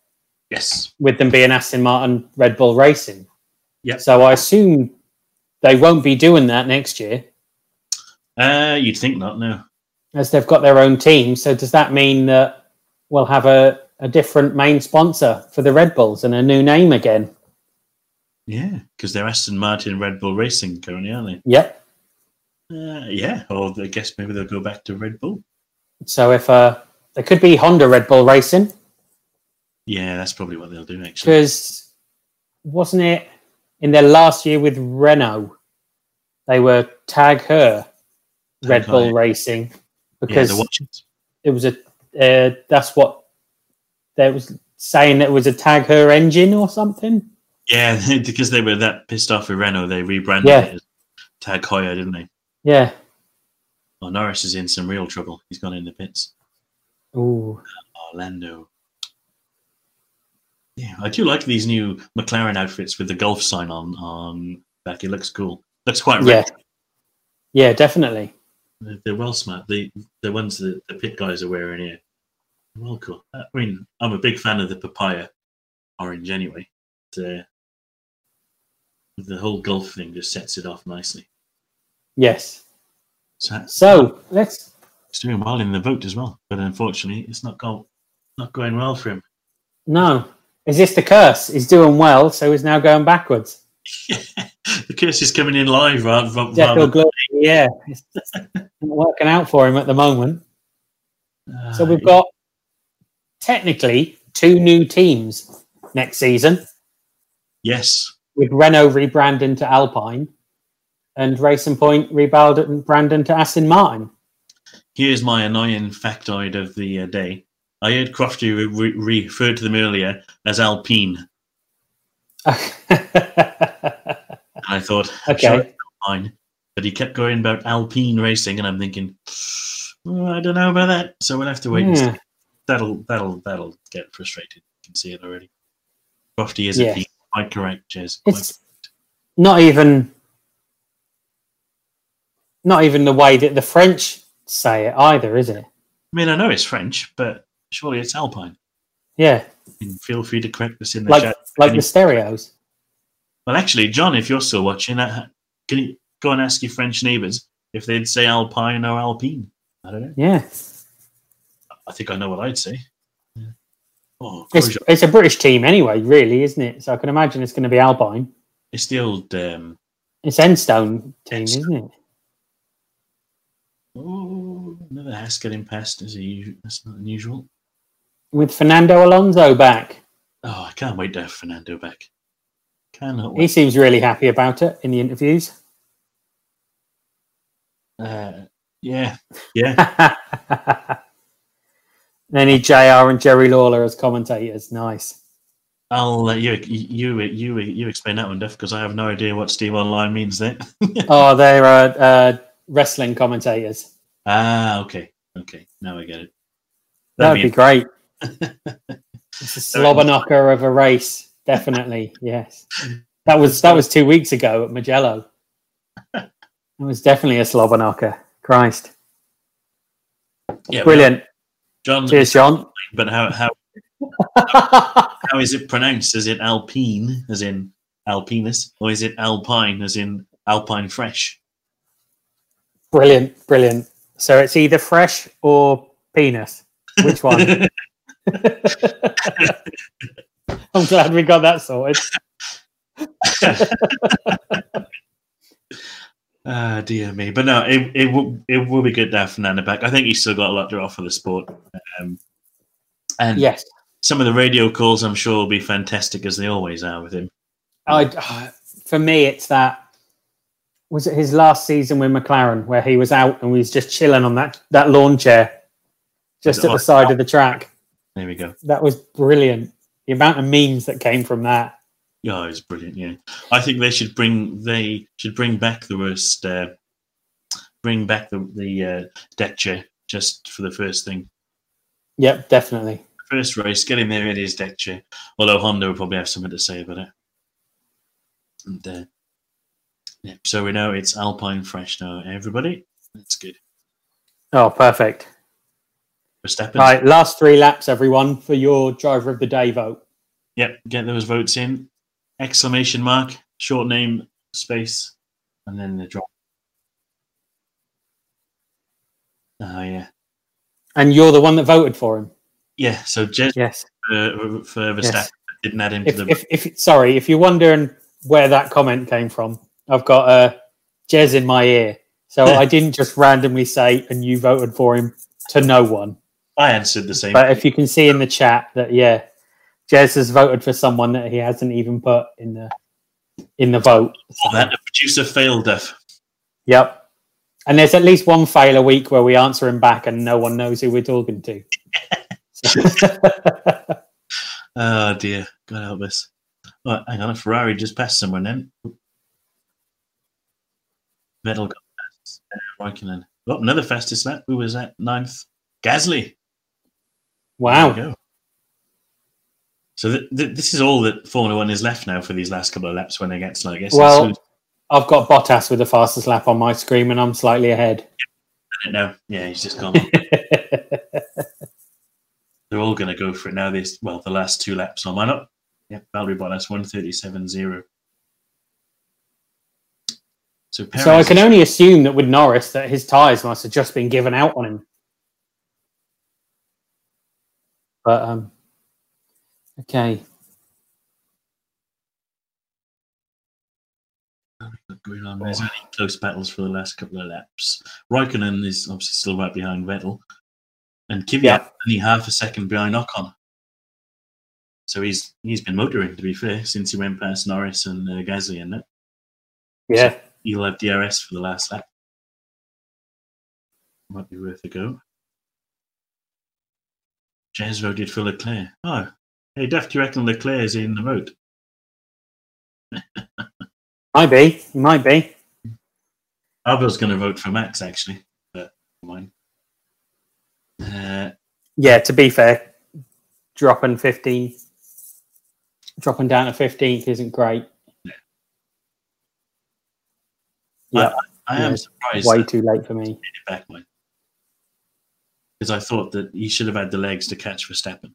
[SPEAKER 1] Yes.
[SPEAKER 2] With them being Aston Martin Red Bull Racing.
[SPEAKER 1] Yeah.
[SPEAKER 2] So I assume they won't be doing that next year.
[SPEAKER 1] Uh, you'd think not, no.
[SPEAKER 2] As they've got their own team. So does that mean that we'll have a, a different main sponsor for the Red Bulls and a new name again?
[SPEAKER 1] Yeah, because they're Aston Martin Red Bull Racing currently, aren't they?
[SPEAKER 2] Yep.
[SPEAKER 1] Uh, yeah, or I guess maybe they'll go back to Red Bull.
[SPEAKER 2] So if uh, there could be Honda Red Bull Racing.
[SPEAKER 1] Yeah, that's probably what they'll do actually.
[SPEAKER 2] Because wasn't it in their last year with Renault, they were Tag Heuer Red Bull Racing because
[SPEAKER 1] yeah,
[SPEAKER 2] it was a uh, that's what they was saying it was a Tag Heuer engine or something.
[SPEAKER 1] Yeah, because they were that pissed off with Renault, they rebranded
[SPEAKER 2] Yeah.
[SPEAKER 1] it as Tag Heuer, didn't they?
[SPEAKER 2] Yeah.
[SPEAKER 1] Well, Norris is in some real trouble. He's gone in the pits.
[SPEAKER 2] Ooh.
[SPEAKER 1] Orlando. Yeah, I do like these new McLaren outfits with the Gulf sign on on back. It looks cool. Looks quite
[SPEAKER 2] Yeah. Yeah, definitely.
[SPEAKER 1] They're, they're well smart. The the ones that the pit guys are wearing here, well cool. I mean, I'm a big fan of the papaya orange anyway. But, uh, the whole Gulf thing just sets it off nicely.
[SPEAKER 2] Yes.
[SPEAKER 1] So,
[SPEAKER 2] So let's
[SPEAKER 1] he's doing well in the vote as well, but unfortunately, it's not going not going well for him.
[SPEAKER 2] no. Is this the curse? He's doing well, so he's now going backwards.
[SPEAKER 1] the curse is coming in live rather, rather
[SPEAKER 2] Death or glory, yeah. It's not working out for him at the moment. So we've got technically two new teams next season,
[SPEAKER 1] yes,
[SPEAKER 2] with Renault rebranding to Alpine and Racing Point rebranding to Aston Martin.
[SPEAKER 1] Here's my annoying factoid of the uh, day. I heard Crofty re- re- refer to them earlier as Alpine. And I thought,
[SPEAKER 2] Okay.
[SPEAKER 1] sure, Alpine. But he kept going about Alpine racing, and I'm thinking, "Oh, I don't know about that. So we'll have to wait and see. That'll that'll that'll get frustrated. You can see it already. Crofty is a P. Quite correct, Jez.
[SPEAKER 2] It's not even not even the way that the French say it either, is it?
[SPEAKER 1] I mean, I know it's French, but surely it's Alpine.
[SPEAKER 2] Yeah,
[SPEAKER 1] And feel free to correct us in the
[SPEAKER 2] like
[SPEAKER 1] chat.
[SPEAKER 2] like the stereos.
[SPEAKER 1] Well, actually, John, if you're still watching, uh, can you go and ask your French neighbours if they'd say Alpine or Alpine? I don't know.
[SPEAKER 2] Yeah,
[SPEAKER 1] I think I know what I'd say. Oh,
[SPEAKER 2] it's it's a British team anyway, really, isn't it? So I can imagine it's going to be Alpine.
[SPEAKER 1] it's the old. Um,
[SPEAKER 2] It's Enstone team,
[SPEAKER 1] Enstone.
[SPEAKER 2] isn't it?
[SPEAKER 1] Oh, another Haas getting past. Is he? That's not unusual.
[SPEAKER 2] With Fernando Alonso back,
[SPEAKER 1] Oh, I can't wait to have Fernando back. Cannot
[SPEAKER 2] he seems really happy about it in the interviews.
[SPEAKER 1] Uh, yeah, yeah.
[SPEAKER 2] then he JR and Jerry Lawler as commentators. Nice.
[SPEAKER 1] I'll let you you you you explain that one, Duff, because I have no idea what Steve Online means there.
[SPEAKER 2] Oh, they're uh, uh, wrestling commentators.
[SPEAKER 1] ah, okay, okay. Now I get it.
[SPEAKER 2] That would be great.
[SPEAKER 1] That'd
[SPEAKER 2] It's a slobber knocker of a race, definitely. Yes, that was that was two weeks ago at Mugello. It was definitely a slobber knocker. Christ,
[SPEAKER 1] yeah,
[SPEAKER 2] brilliant.
[SPEAKER 1] John.
[SPEAKER 2] Cheers, John.
[SPEAKER 1] But how how how is it pronounced? Is it Alpine, as in Alpinus, or is it Alpine, as in Alpine Fresh?
[SPEAKER 2] Brilliant, brilliant. So it's either fresh or penis. Which one? I'm glad we got that sorted.
[SPEAKER 1] Ah, dear me. But no, it it will it will be good to have Fernando back. I think he's still got a lot to offer the sport. Um, and
[SPEAKER 2] Yes,
[SPEAKER 1] some of the radio calls, I'm sure, will be fantastic as they always are with him.
[SPEAKER 2] I, for me, it's that was it his last season with McLaren where he was out and he was just chilling on that that lawn chair just at the side of the track.
[SPEAKER 1] There we go.
[SPEAKER 2] That was brilliant. The amount of memes that came from that.
[SPEAKER 1] Yeah, it was brilliant. Yeah, I think they should bring they should bring back the worst, uh, bring back the the uh, deck chair just for the first thing.
[SPEAKER 2] Yep, definitely.
[SPEAKER 1] First race, get him there in his deck chair. Although Honda will probably have something to say about it. And, uh, yeah, so we know it's Alpine Fresh now, eh, everybody. That's good.
[SPEAKER 2] Oh, perfect.
[SPEAKER 1] Verstappen.
[SPEAKER 2] Right, last three laps, everyone, for your driver of the day vote.
[SPEAKER 1] Yep, get those votes in. Exclamation mark, short name, space, and then the drop. Oh, yeah.
[SPEAKER 2] And you're the one that voted for him.
[SPEAKER 1] Yeah, so Jez
[SPEAKER 2] Yes.
[SPEAKER 1] for, for Verstappen
[SPEAKER 2] Yes.
[SPEAKER 1] didn't add him
[SPEAKER 2] If,
[SPEAKER 1] to the.
[SPEAKER 2] if, if sorry, if you're wondering where that comment came from, I've got uh, Jez in my ear, so I didn't just randomly say, "and you voted for him" to no one.
[SPEAKER 1] I answered the same.
[SPEAKER 2] But if you can see in the chat that yeah, Jez has voted for someone that he hasn't even put in the in the vote. So,
[SPEAKER 1] that the producer failed Duff.
[SPEAKER 2] Yep. And there's at least one fail a week where we answer him back and no one knows who we're talking to.
[SPEAKER 1] Oh dear, God help us. Right, hang on, a Ferrari just passed someone then. Vettel got past uh, Raikkonen. Oh, another fastest lap. Who was that? Ninth. Gasly.
[SPEAKER 2] wow.
[SPEAKER 1] So th- th- this is all that Formula One is left now for these last couple of laps when they get slow. I guess.
[SPEAKER 2] Well- I've got Bottas with the fastest lap on my screen and I'm slightly ahead.
[SPEAKER 1] I don't know. yeah, he's just gone. They're all going to go for it now. This well, the last two laps on mine up. Yep, Valtteri Bottas one thirty seven zero. So,
[SPEAKER 2] so I can only assume that with Norris that his tyres must have just been given out on him. But um okay.
[SPEAKER 1] going on. There's only close battles for the last couple of laps. Raikkonen is obviously still right behind Vettel, and Kvyat
[SPEAKER 2] Yeah.
[SPEAKER 1] only half a second behind Ocon. So he's he's been motoring to be fair since he went past Norris and uh, Gasly and that.
[SPEAKER 2] Yeah.
[SPEAKER 1] He'll have DRS for the last lap. Might be worth a go. Jez voted for Leclerc. Oh, hey, Duff, do you reckon Leclerc is in the vote?
[SPEAKER 2] Might be. He might be.
[SPEAKER 1] I was going to vote for Max actually, but mind. Uh,
[SPEAKER 2] Yeah, to be fair, dropping 15 dropping down to 15th isn't great. Yeah,
[SPEAKER 1] I
[SPEAKER 2] Yeah,
[SPEAKER 1] am surprised
[SPEAKER 2] way too late for me.
[SPEAKER 1] he made it back one because I thought that he should have had the legs to catch Verstappen,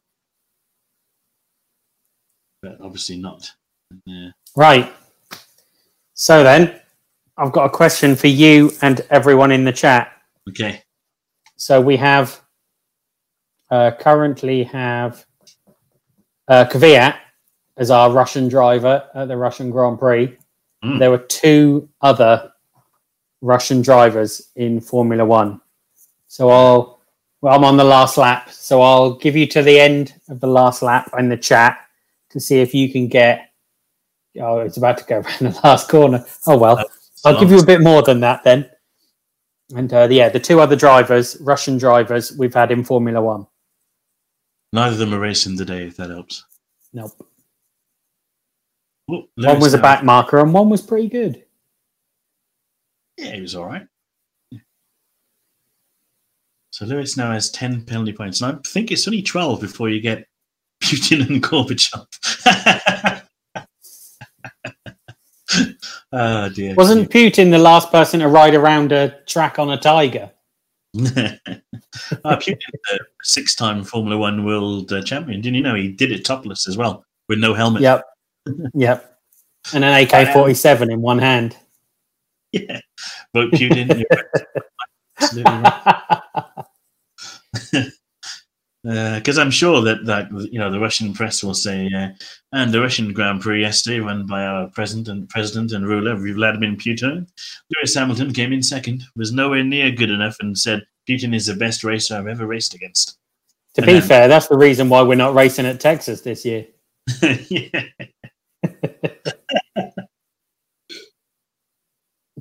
[SPEAKER 1] but obviously not. Uh,
[SPEAKER 2] Right. So then, I've got a question for you and everyone in the chat.
[SPEAKER 1] okay,
[SPEAKER 2] So we have uh, currently have uh, Kvyat as our Russian driver at the Russian Grand Prix.
[SPEAKER 1] Mm.
[SPEAKER 2] There were two other Russian drivers in Formula One. So I'll well, I'm on the last lap, so I'll give you to the end of the last lap in the chat to see if you can get. Oh, it's about to go around the last corner. Oh well, I'll give you a bit more than that then. And uh, yeah, the two other drivers, Russian drivers, we've had in Formula One.
[SPEAKER 1] Neither of them are racing today, if that helps.
[SPEAKER 2] Nope. One was a back marker and one was pretty good.
[SPEAKER 1] Yeah, he was all right. Yeah. So Lewis now has 10 penalty points. And I think it's only 12 before you get Putin and Gorbachev. oh, dear.
[SPEAKER 2] Wasn't Putin the last person to ride around a track on a tiger?
[SPEAKER 1] uh, Putin, the six time Formula One world uh, champion, didn't you know he did it topless as well with no helmet?
[SPEAKER 2] Yep. yep. And an AK 47 in one hand.
[SPEAKER 1] Yeah. Vote Putin. Absolutely. Because I'm sure that, that you know the Russian press will say, uh, and the Russian Grand Prix yesterday, won by our president and president and ruler Vladimir Putin. Lewis Hamilton came in second, was nowhere near good enough, and said Putin is the best racer I've ever raced against.
[SPEAKER 2] to
[SPEAKER 1] And
[SPEAKER 2] be
[SPEAKER 1] then-
[SPEAKER 2] fair, that's the reason why we're not racing at Texas this year.
[SPEAKER 1] yeah.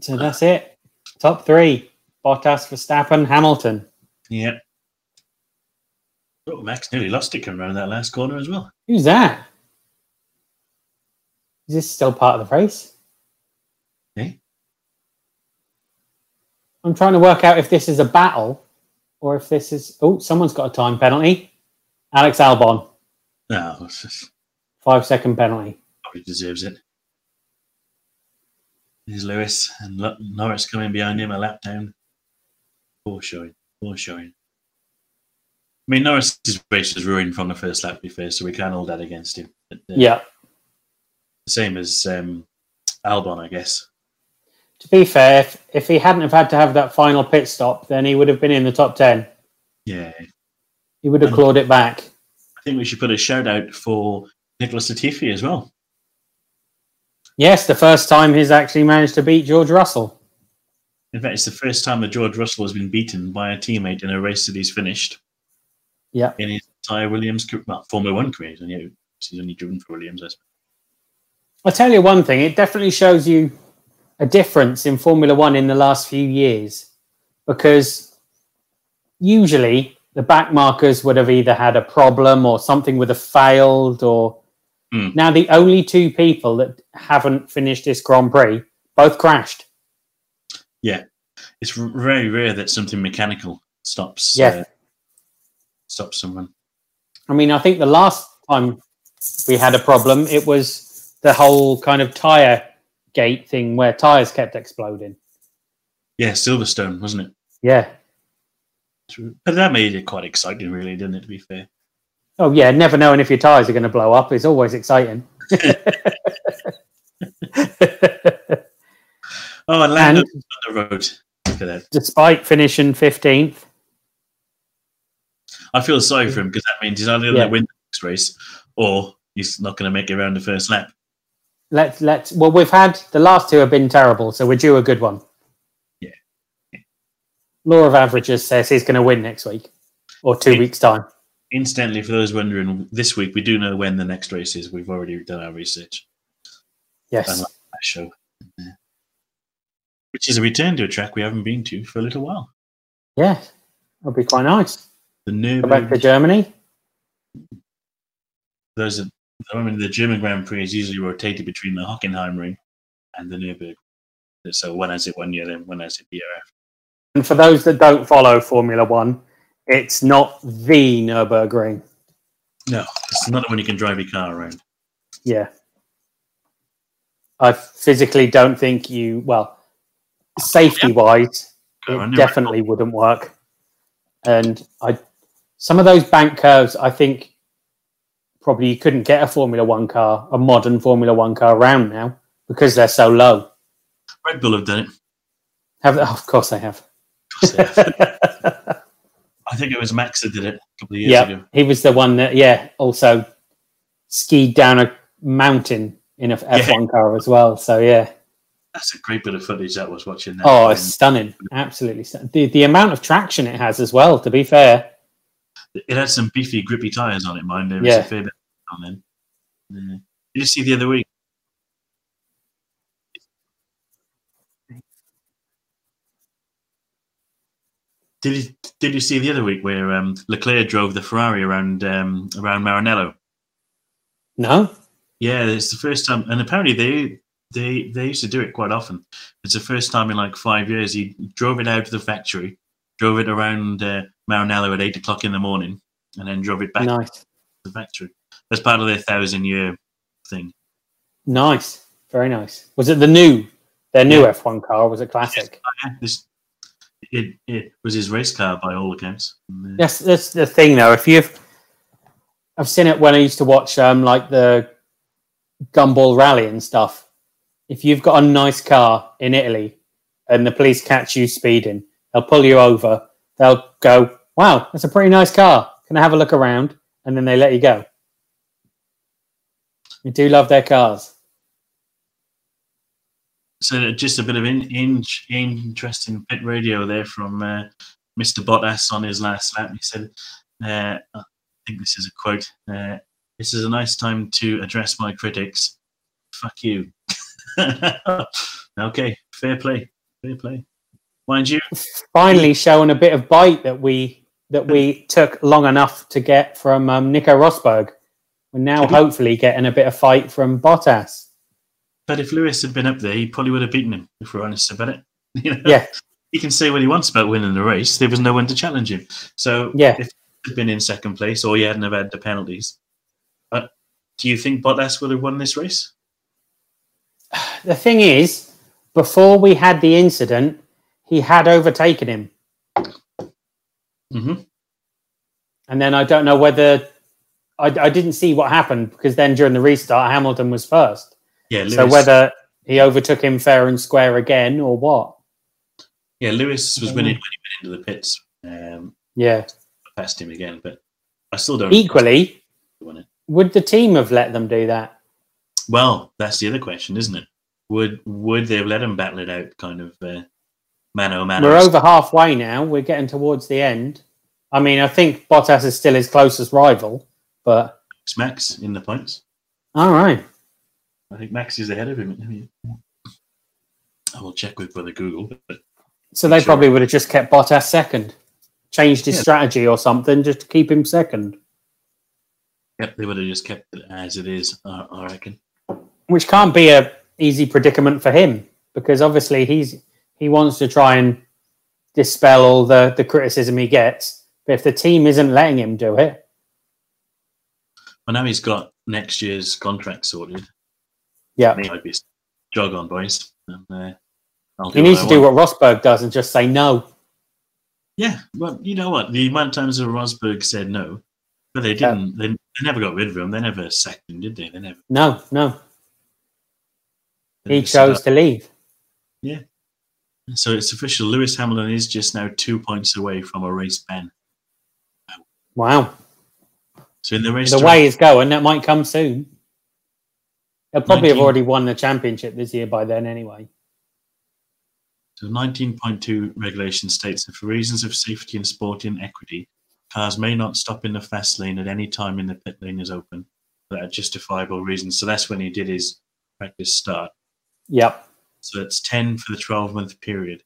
[SPEAKER 2] So that's it. Top three: Bottas, Verstappen, Hamilton.
[SPEAKER 1] Yeah. Oh, Max nearly lost it coming around that last corner as well.
[SPEAKER 2] Who's that? Is this still part of the race?
[SPEAKER 1] Eh?
[SPEAKER 2] I'm trying to work out if this is a battle or if this is. Oh, someone's got a time penalty. Alex Albon.
[SPEAKER 1] No, it's just,
[SPEAKER 2] Five second penalty.
[SPEAKER 1] probably deserves it. Here's Lewis and Norris coming behind him, a lap down. Poor showing. Poor showing. I mean, Norris's race was ruined from the first lap, to be fair, so we can't hold that against him. But, uh,
[SPEAKER 2] Yeah.
[SPEAKER 1] The same as um, Albon, I guess.
[SPEAKER 2] To be fair, if, if he hadn't have had to have that final pit stop, then he would have been in the top 10.
[SPEAKER 1] Yeah.
[SPEAKER 2] He would have clawed it back.
[SPEAKER 1] I think we should put a shout out for Nicholas Latifi as well.
[SPEAKER 2] Yes, the first time he's actually managed to beat George Russell.
[SPEAKER 1] In fact, it's the first time that George Russell has been beaten by a teammate in a race that he's finished
[SPEAKER 2] Yeah.
[SPEAKER 1] in his entire Williams, well, Formula One career. He's only, he's only driven for Williams, I suppose.
[SPEAKER 2] I'll tell you one thing, it definitely shows you a difference in Formula One in the last few years because usually the back markers would have either had a problem or something would have failed or
[SPEAKER 1] Hmm.
[SPEAKER 2] now the only two people that haven't finished this Grand Prix both crashed.
[SPEAKER 1] Yeah, it's very rare that something mechanical stops
[SPEAKER 2] Yeah.
[SPEAKER 1] uh, stops someone.
[SPEAKER 2] I mean, I think the last time we had a problem, it was the whole kind of tire gate thing where tires kept exploding.
[SPEAKER 1] Yeah, Silverstone, wasn't it?
[SPEAKER 2] Yeah.
[SPEAKER 1] But that made it quite exciting, really, didn't it? To be fair.
[SPEAKER 2] Oh yeah, never knowing if your tires are going to blow up is always exciting.
[SPEAKER 1] Oh, and Lando
[SPEAKER 2] And-
[SPEAKER 1] on the road. Look at that.
[SPEAKER 2] Despite finishing fifteenth,
[SPEAKER 1] I feel sorry for him because that means he's either going to
[SPEAKER 2] Yeah.
[SPEAKER 1] win the next race or he's not going to make it around the first lap.
[SPEAKER 2] let's let's. Well, we've had the last two have been terrible, so we're due a good one.
[SPEAKER 1] Yeah.
[SPEAKER 2] Law of averages says he's going to win next week or two
[SPEAKER 1] Yeah.
[SPEAKER 2] weeks time.
[SPEAKER 1] Instantly, for those wondering, this week we do know when the next race is. We've already done our research.
[SPEAKER 2] Yes.
[SPEAKER 1] And uh, show, uh, which is a return to a track we haven't been to for a little while.
[SPEAKER 2] Yeah, that'll be quite nice.
[SPEAKER 1] The
[SPEAKER 2] Go back to
[SPEAKER 1] Nürburgring.
[SPEAKER 2] Germany.
[SPEAKER 1] Those are, I mean, the German Grand Prix is usually rotated between the Hockenheimring and the Nürburgring. So one has it one year, then one has it the year after.
[SPEAKER 2] And for those that don't follow Formula One, it's not the Nurburgring.
[SPEAKER 1] No, it's not one you can drive your car around.
[SPEAKER 2] Yeah. I physically don't think you, well, safety wise,
[SPEAKER 1] on,
[SPEAKER 2] it definitely wouldn't work. And I, some of those bank curves, I think probably you couldn't get a Formula One car, a modern Formula One car around now because they're so low.
[SPEAKER 1] Red Bull have done it.
[SPEAKER 2] Have oh, of course they have.
[SPEAKER 1] Of course they have. I think it was Max that did it a couple of years
[SPEAKER 2] yeah,
[SPEAKER 1] ago.
[SPEAKER 2] he was the one that yeah also skied down a mountain in a F1 car as well. So yeah,
[SPEAKER 1] That's a great bit of footage that was watching that.
[SPEAKER 2] oh, it's stunning, absolutely stunning. The the amount of traction it has as well. To be fair,
[SPEAKER 1] It had some beefy, grippy tyres on it, mind. There was
[SPEAKER 2] Yeah.
[SPEAKER 1] a fair bit on them. Yeah. Did you see the other week? Did you, did you see the other week where um, Leclerc drove the Ferrari around um, around Maranello?
[SPEAKER 2] no,
[SPEAKER 1] Yeah, it's the first time, and apparently they they they used to do it quite often. It's the first time in like five years. He drove it out of the factory, drove it around uh, Maranello at eight o'clock in the morning, and then drove it back
[SPEAKER 2] nice,
[SPEAKER 1] to the factory. as part of their thousand year thing.
[SPEAKER 2] nice, very nice. Was it the new their new
[SPEAKER 1] Yeah.
[SPEAKER 2] F1 car? Or was it classic?
[SPEAKER 1] Yeah, This it it was his race car by all accounts.
[SPEAKER 2] Yes, that's the thing though. If you've, I've seen it when I used to watch um like the Gumball Rally and stuff. If you've got a nice car in Italy and the police catch you speeding, they'll pull you over. They'll go, "Wow, that's a pretty nice car. Can I have a look around?" And then they let you go. We do love their cars.
[SPEAKER 1] So just a bit of in, in, interesting pit radio there from uh, Mr. Bottas on his last lap. He said, uh, I think this is a quote, uh, this is a nice time to address my critics. Fuck you. okay, fair play. fair play. Mind you,
[SPEAKER 2] finally showing a bit of bite that we that we took long enough to get from um, Nico Rosberg. We're now hopefully getting a bit of fight from Bottas.
[SPEAKER 1] But if Lewis had been up there, he probably would have beaten him. If we're honest about it,
[SPEAKER 2] you know? yeah,
[SPEAKER 1] he can say what he wants about winning the race. There was no one to challenge him. So
[SPEAKER 2] yeah,
[SPEAKER 1] if he'd been in second place or he hadn't have had the penalties, uh, do you think Bottas would have won this race?
[SPEAKER 2] The thing is, before we had the incident, he had overtaken him.
[SPEAKER 1] Mm-hmm.
[SPEAKER 2] And then I don't know whether I, I, didn't see what happened because then during the restart, Hamilton was first.
[SPEAKER 1] Yeah. Lewis,
[SPEAKER 2] so whether he overtook him fair and square again or what?
[SPEAKER 1] Yeah, Lewis was winning when he went into the pits. Um,
[SPEAKER 2] yeah,
[SPEAKER 1] passed him again, but I still don't.
[SPEAKER 2] Equally, would the team have let them do that?
[SPEAKER 1] Well, that's the other question, isn't it? Would would they have let him battle it out, kind of uh, mano mano?
[SPEAKER 2] We're over halfway now. We're getting towards the end. I mean, I think Bottas is still his closest rival, but
[SPEAKER 1] it's Max in the points.
[SPEAKER 2] All right.
[SPEAKER 1] I think Max is ahead of him. I will check with brother Google,
[SPEAKER 2] so they sure. probably would have just kept Bottas second, changed his yeah. strategy or something just to keep him second.
[SPEAKER 1] Yep, they would have just kept it as it is, uh, I reckon.
[SPEAKER 2] Which can't be a easy predicament for him because obviously he's he wants to try and dispel all the the criticism he gets. But if the team isn't letting him do it,
[SPEAKER 1] well, now he's got next year's contract sorted.
[SPEAKER 2] Yeah,
[SPEAKER 1] I'd be jog on, boys. And, uh,
[SPEAKER 2] he needs to do what Rosberg does and just say no.
[SPEAKER 1] Yeah, well, you know what? The amount of times that Rosberg said no, but they didn't. Yeah. They, they never got rid of him. They never sacked him, did they? They never.
[SPEAKER 2] No, no. He chose to leave.
[SPEAKER 1] Yeah. So it's official. Lewis Hamilton is just now two points away from a race ban.
[SPEAKER 2] Wow.
[SPEAKER 1] So in the race,
[SPEAKER 2] the way it's going, that might come soon. They'll probably 19... have already won the championship this year by then, anyway.
[SPEAKER 1] So 19.2 regulation states that for reasons of safety and sporting equity, cars may not stop in the fast lane at any time in the pit lane is open for justifiable reasons. So that's when he did his practice start.
[SPEAKER 2] Yep.
[SPEAKER 1] So it's 10 for the 12 month period.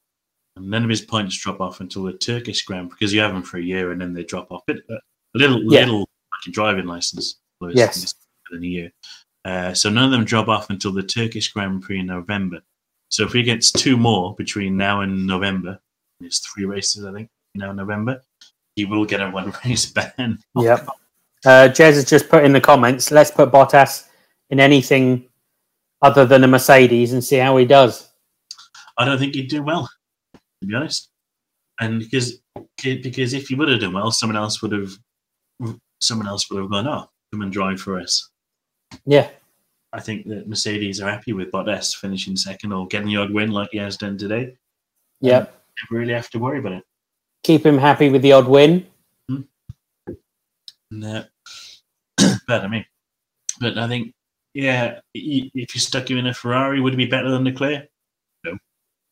[SPEAKER 1] And none of his points drop off until the Turkish Grand because you have them for a year and then they drop off. It, a little, yeah. little like a driving license.
[SPEAKER 2] Yes.
[SPEAKER 1] In a year. Uh, so none of them drop off until the Turkish Grand Prix in November. So if he gets two more between now and November, there's three races, I think, now in November, he will get a one race ban.
[SPEAKER 2] Yep. Uh, Jez has just put in the comments, let's put Bottas in anything other than a Mercedes and see how he does.
[SPEAKER 1] I don't think he'd do well, to be honest. And because because if he would have done well, someone else would have someone else would have gone, oh, come and drive for us.
[SPEAKER 2] Yeah.
[SPEAKER 1] I think that Mercedes are happy with Bottas finishing second or getting the odd win like he has done today.
[SPEAKER 2] Yeah,
[SPEAKER 1] never really have to worry about it.
[SPEAKER 2] Keep him happy with the odd win.
[SPEAKER 1] Mm-hmm. No, but I mean, but I think, yeah, if you stuck him in a Ferrari, would it be better than Leclerc? No.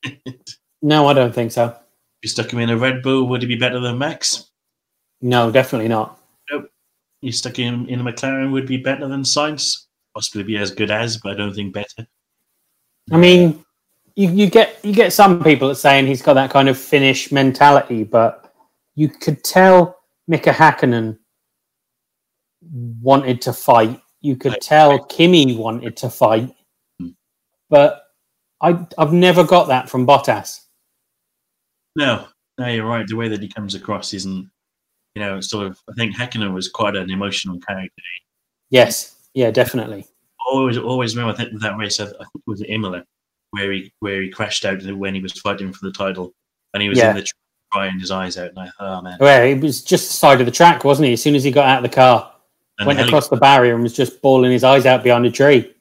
[SPEAKER 2] no, I don't think so. If
[SPEAKER 1] you stuck him in a Red Bull, would it be better than Max?
[SPEAKER 2] No, definitely not.
[SPEAKER 1] You stuck him in a McLaren, would be better than Sainz? possibly be as good as, but I don't think better.
[SPEAKER 2] I mean, you, you get you get some people that saying he's got that kind of Finnish mentality, but you could tell Mika Hakkinen wanted to fight. You could tell Kimi wanted to fight, hmm. but I I've never got that from Bottas.
[SPEAKER 1] No, no, you're right. The way that he comes across isn't, you know, sort of. I think Hakkinen was quite an emotional character.
[SPEAKER 2] Yes, yeah, definitely.
[SPEAKER 1] Always, always remember that, that race. I think it was Imola, where he where he crashed out when he was fighting for the title, and he was yeah. in the track crying his eyes out. And I, oh man,
[SPEAKER 2] well, he was just the side of the track, wasn't he? As soon as he got out of the car, and went across the barrier and was just bawling his eyes out behind a tree.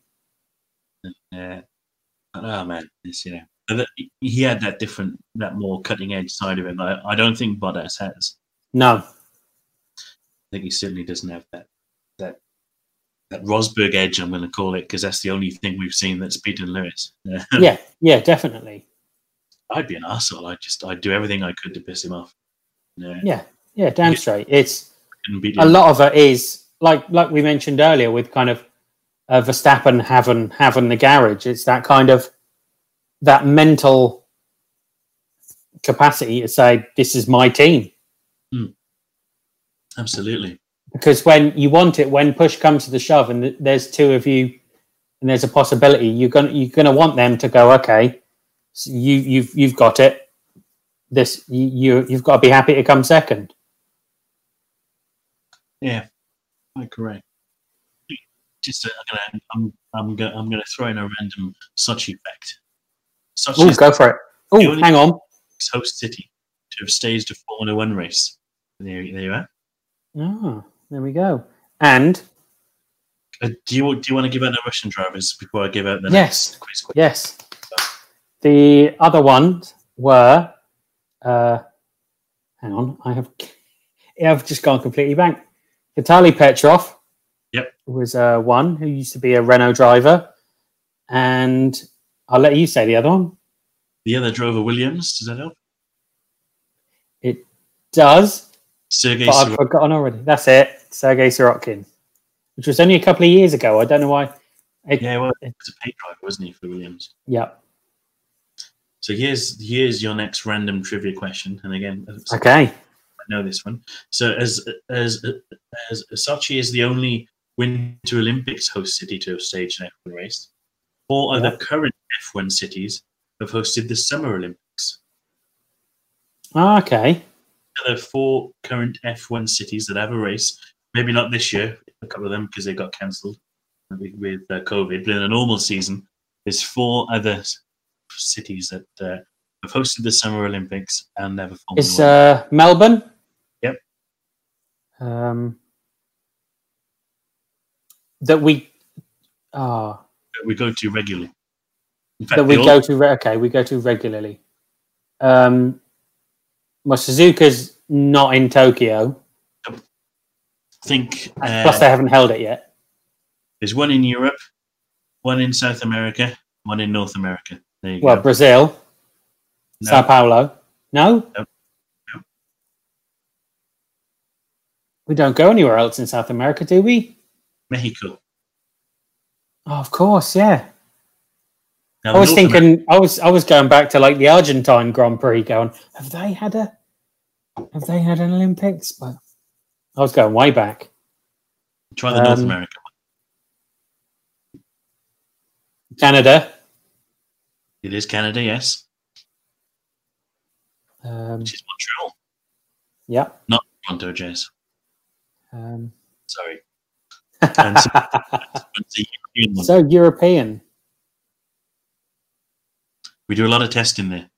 [SPEAKER 1] Yeah, oh man, it's, you know, he had that different, that more cutting edge side of him. I, I don't think Bottas has.
[SPEAKER 2] No,
[SPEAKER 1] I think he certainly doesn't have that that that Rosberg edge, I'm going to call it, because that's the only thing we've seen that's beaten Lewis.
[SPEAKER 2] yeah, yeah, definitely.
[SPEAKER 1] I'd be an asshole. I'd just, I'd do everything I could to piss him off.
[SPEAKER 2] Yeah, yeah, yeah damn yeah. straight. It's a lot of it is like, like we mentioned earlier, with kind of uh, Verstappen having having the garage. It's that kind of that mental capacity to say this is my team.
[SPEAKER 1] Hmm. Absolutely.
[SPEAKER 2] Because when you want it, when push comes to the shove, and there's two of you, and there's a possibility, you're gonna you're gonna want them to go. Okay, so you you've you've got it. This you you've got to be happy to come second.
[SPEAKER 1] Yeah, quite correct. Just uh, I'm gonna I'm I'm gonna I'm gonna throw in a random Sochi effect.
[SPEAKER 2] Sochi Ooh, go for it. Oh, hang on.
[SPEAKER 1] Host city to have staged a Formula One race. There, there you are.
[SPEAKER 2] Oh, there we go. And
[SPEAKER 1] uh, do you do you want to give out the Russian drivers before I give out the
[SPEAKER 2] yes.
[SPEAKER 1] next quiz?
[SPEAKER 2] Yes. The other ones were. Uh, hang on, I have. I've just gone completely blank. Vitaly Petrov.
[SPEAKER 1] Yep.
[SPEAKER 2] Was uh, one who used to be a Renault driver, and I'll let you say the other one.
[SPEAKER 1] The other driver, Williams. Does that help?
[SPEAKER 2] It does.
[SPEAKER 1] Sergey.
[SPEAKER 2] But I've forgotten already. That's it. Sergey Sirotkin, which was only a couple of years ago. I don't know why.
[SPEAKER 1] It, yeah, well, it was a pay driver, wasn't he, for Williams?
[SPEAKER 2] Yeah.
[SPEAKER 1] So here's here's your next random trivia question, and again,
[SPEAKER 2] okay, I
[SPEAKER 1] know this one. So as as as Sochi is the only Winter Olympics host city to have staged an F1 race, four yeah. other current F1 cities have hosted the Summer Olympics.
[SPEAKER 2] Ah, okay
[SPEAKER 1] the four current F1 cities that have a race. Maybe not this year, a couple of them because they got cancelled with uh, COVID. But in a normal season, there's four other cities that uh, have hosted the Summer Olympics and never.
[SPEAKER 2] It's uh, Melbourne.
[SPEAKER 1] Yep.
[SPEAKER 2] Um, that we. Ah.
[SPEAKER 1] we go to regularly.
[SPEAKER 2] Fact, that we go to. Okay, we go to regularly. Um, well, Suzuka's not in Tokyo.
[SPEAKER 1] I think.
[SPEAKER 2] Uh, Plus, they haven't held it yet.
[SPEAKER 1] There's one in Europe, one in South America, one in North America. There you
[SPEAKER 2] well,
[SPEAKER 1] go.
[SPEAKER 2] Brazil, no. Sao Paulo. No?
[SPEAKER 1] no?
[SPEAKER 2] We don't go anywhere else in South America, do we?
[SPEAKER 1] Mexico.
[SPEAKER 2] Oh, of course, yeah. Now, I was thinking, America. I was, I was going back to like the Argentine Grand Prix, going, have they had a, have they had an Olympics? But I was going way back.
[SPEAKER 1] Try the um, North America.
[SPEAKER 2] Canada.
[SPEAKER 1] It is Canada, yes.
[SPEAKER 2] Um,
[SPEAKER 1] Which is Montreal.
[SPEAKER 2] Yeah.
[SPEAKER 1] Not Toronto, Jez.
[SPEAKER 2] Um,
[SPEAKER 1] Sorry.
[SPEAKER 2] so, so European.
[SPEAKER 1] We do a lot of testing there.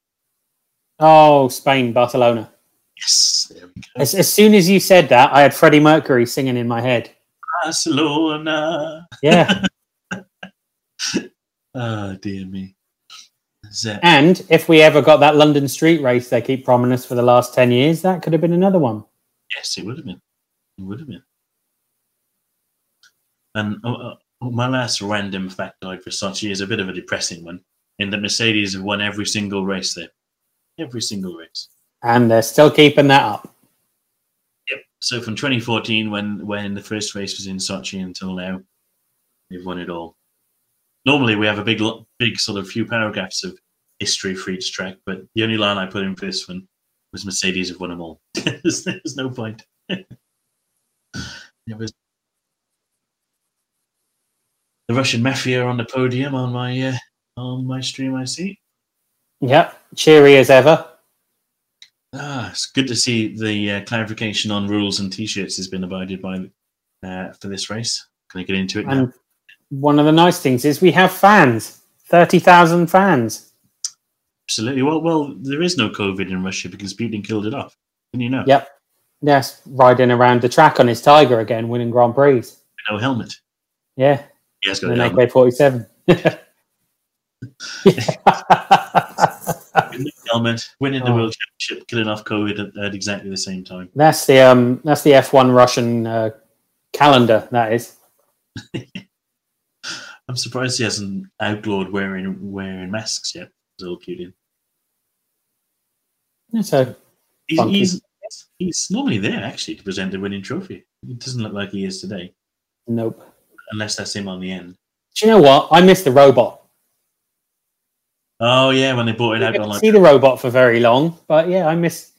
[SPEAKER 2] Oh, Spain, Barcelona.
[SPEAKER 1] Yes, there we go.
[SPEAKER 2] As, as soon as you said that, I had Freddie Mercury singing in my head.
[SPEAKER 1] Barcelona.
[SPEAKER 2] Yeah.
[SPEAKER 1] oh, dear me.
[SPEAKER 2] And if we ever got that London street race they keep promising us for the last 10 years, that could have been another one.
[SPEAKER 1] Yes, it would have been. It would have been. And uh, my last random factoid for Sochi is a bit of a depressing one in that Mercedes have won every single race there. Every single race.
[SPEAKER 2] And they're still keeping that up.
[SPEAKER 1] Yep. So from 2014, when when the first race was in Sochi until now, they've won it all. Normally, we have a big, big sort of few paragraphs of history for each track, but the only line I put in for this one was Mercedes have won them all. there's, there's, no point. it was the Russian mafia on the podium on my uh, on my stream I see.
[SPEAKER 2] Yep, cheery as ever.
[SPEAKER 1] Ah, it's good to see the uh, clarification on rules and t-shirts has been abided by uh, for this race. Can I get into it now? And
[SPEAKER 2] one of the nice things is we have fans, thirty thousand fans.
[SPEAKER 1] Absolutely. Well, well, there is no COVID in Russia because Putin killed it off. Didn't you know?
[SPEAKER 2] Yep. Yes, riding around the track on his Tiger again, winning Grand Prix.
[SPEAKER 1] No helmet.
[SPEAKER 2] Yeah.
[SPEAKER 1] He has got
[SPEAKER 2] an AK forty seven.
[SPEAKER 1] Helmet, winning the oh. world championship, killing off COVID at, at, exactly the same time.
[SPEAKER 2] That's the um, that's the F one Russian uh, calendar. That is.
[SPEAKER 1] I'm surprised he hasn't outlawed wearing wearing masks yet. Still Putin.
[SPEAKER 2] So
[SPEAKER 1] he's, he's, he's normally there actually to present the winning trophy. It doesn't look like he is today.
[SPEAKER 2] Nope.
[SPEAKER 1] Unless that's him on the end.
[SPEAKER 2] Do you know what? I miss the robot.
[SPEAKER 1] Oh yeah, when they brought it out.
[SPEAKER 2] I didn't like see the robot for very long, but yeah, I miss.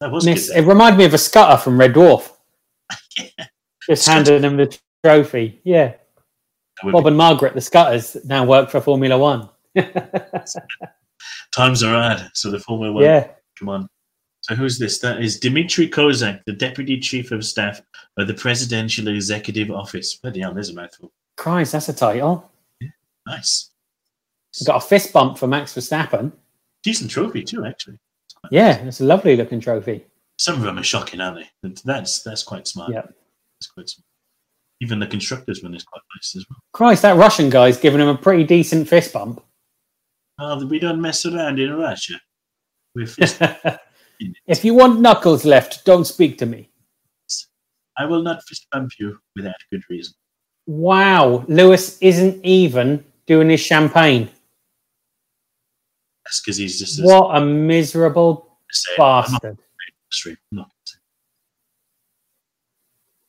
[SPEAKER 1] That was miss,
[SPEAKER 2] It reminded me of a scutter from Red Dwarf. yeah. Just handed him the trophy. Yeah. Bob be... and Margaret, the scutters, now work for Formula One.
[SPEAKER 1] Times are hard, so the Formula One.
[SPEAKER 2] Yeah.
[SPEAKER 1] Come on. So who's this? That is Dmitry Kozak, the Deputy Chief of Staff of the Presidential Executive Office. Bloody hell, there's a mouthful.
[SPEAKER 2] Christ, that's a title.
[SPEAKER 1] Yeah, nice.
[SPEAKER 2] Got a fist bump for Max Verstappen.
[SPEAKER 1] Decent trophy too, actually.
[SPEAKER 2] Yeah, it's a lovely looking trophy.
[SPEAKER 1] Some of them are shocking, aren't they? That's that's quite smart.
[SPEAKER 2] Yeah,
[SPEAKER 1] that's quite smart. Even the constructors one is quite nice as well.
[SPEAKER 2] Christ, that Russian guy's giving him a pretty decent fist bump.
[SPEAKER 1] Oh, we don't mess around in Russia.
[SPEAKER 2] if you want knuckles left, don't speak to me.
[SPEAKER 1] I will not fist bump you without good reason.
[SPEAKER 2] Wow, Lewis isn't even doing his champagne.
[SPEAKER 1] That's because he's just
[SPEAKER 2] what a miserable bastard.
[SPEAKER 1] Not,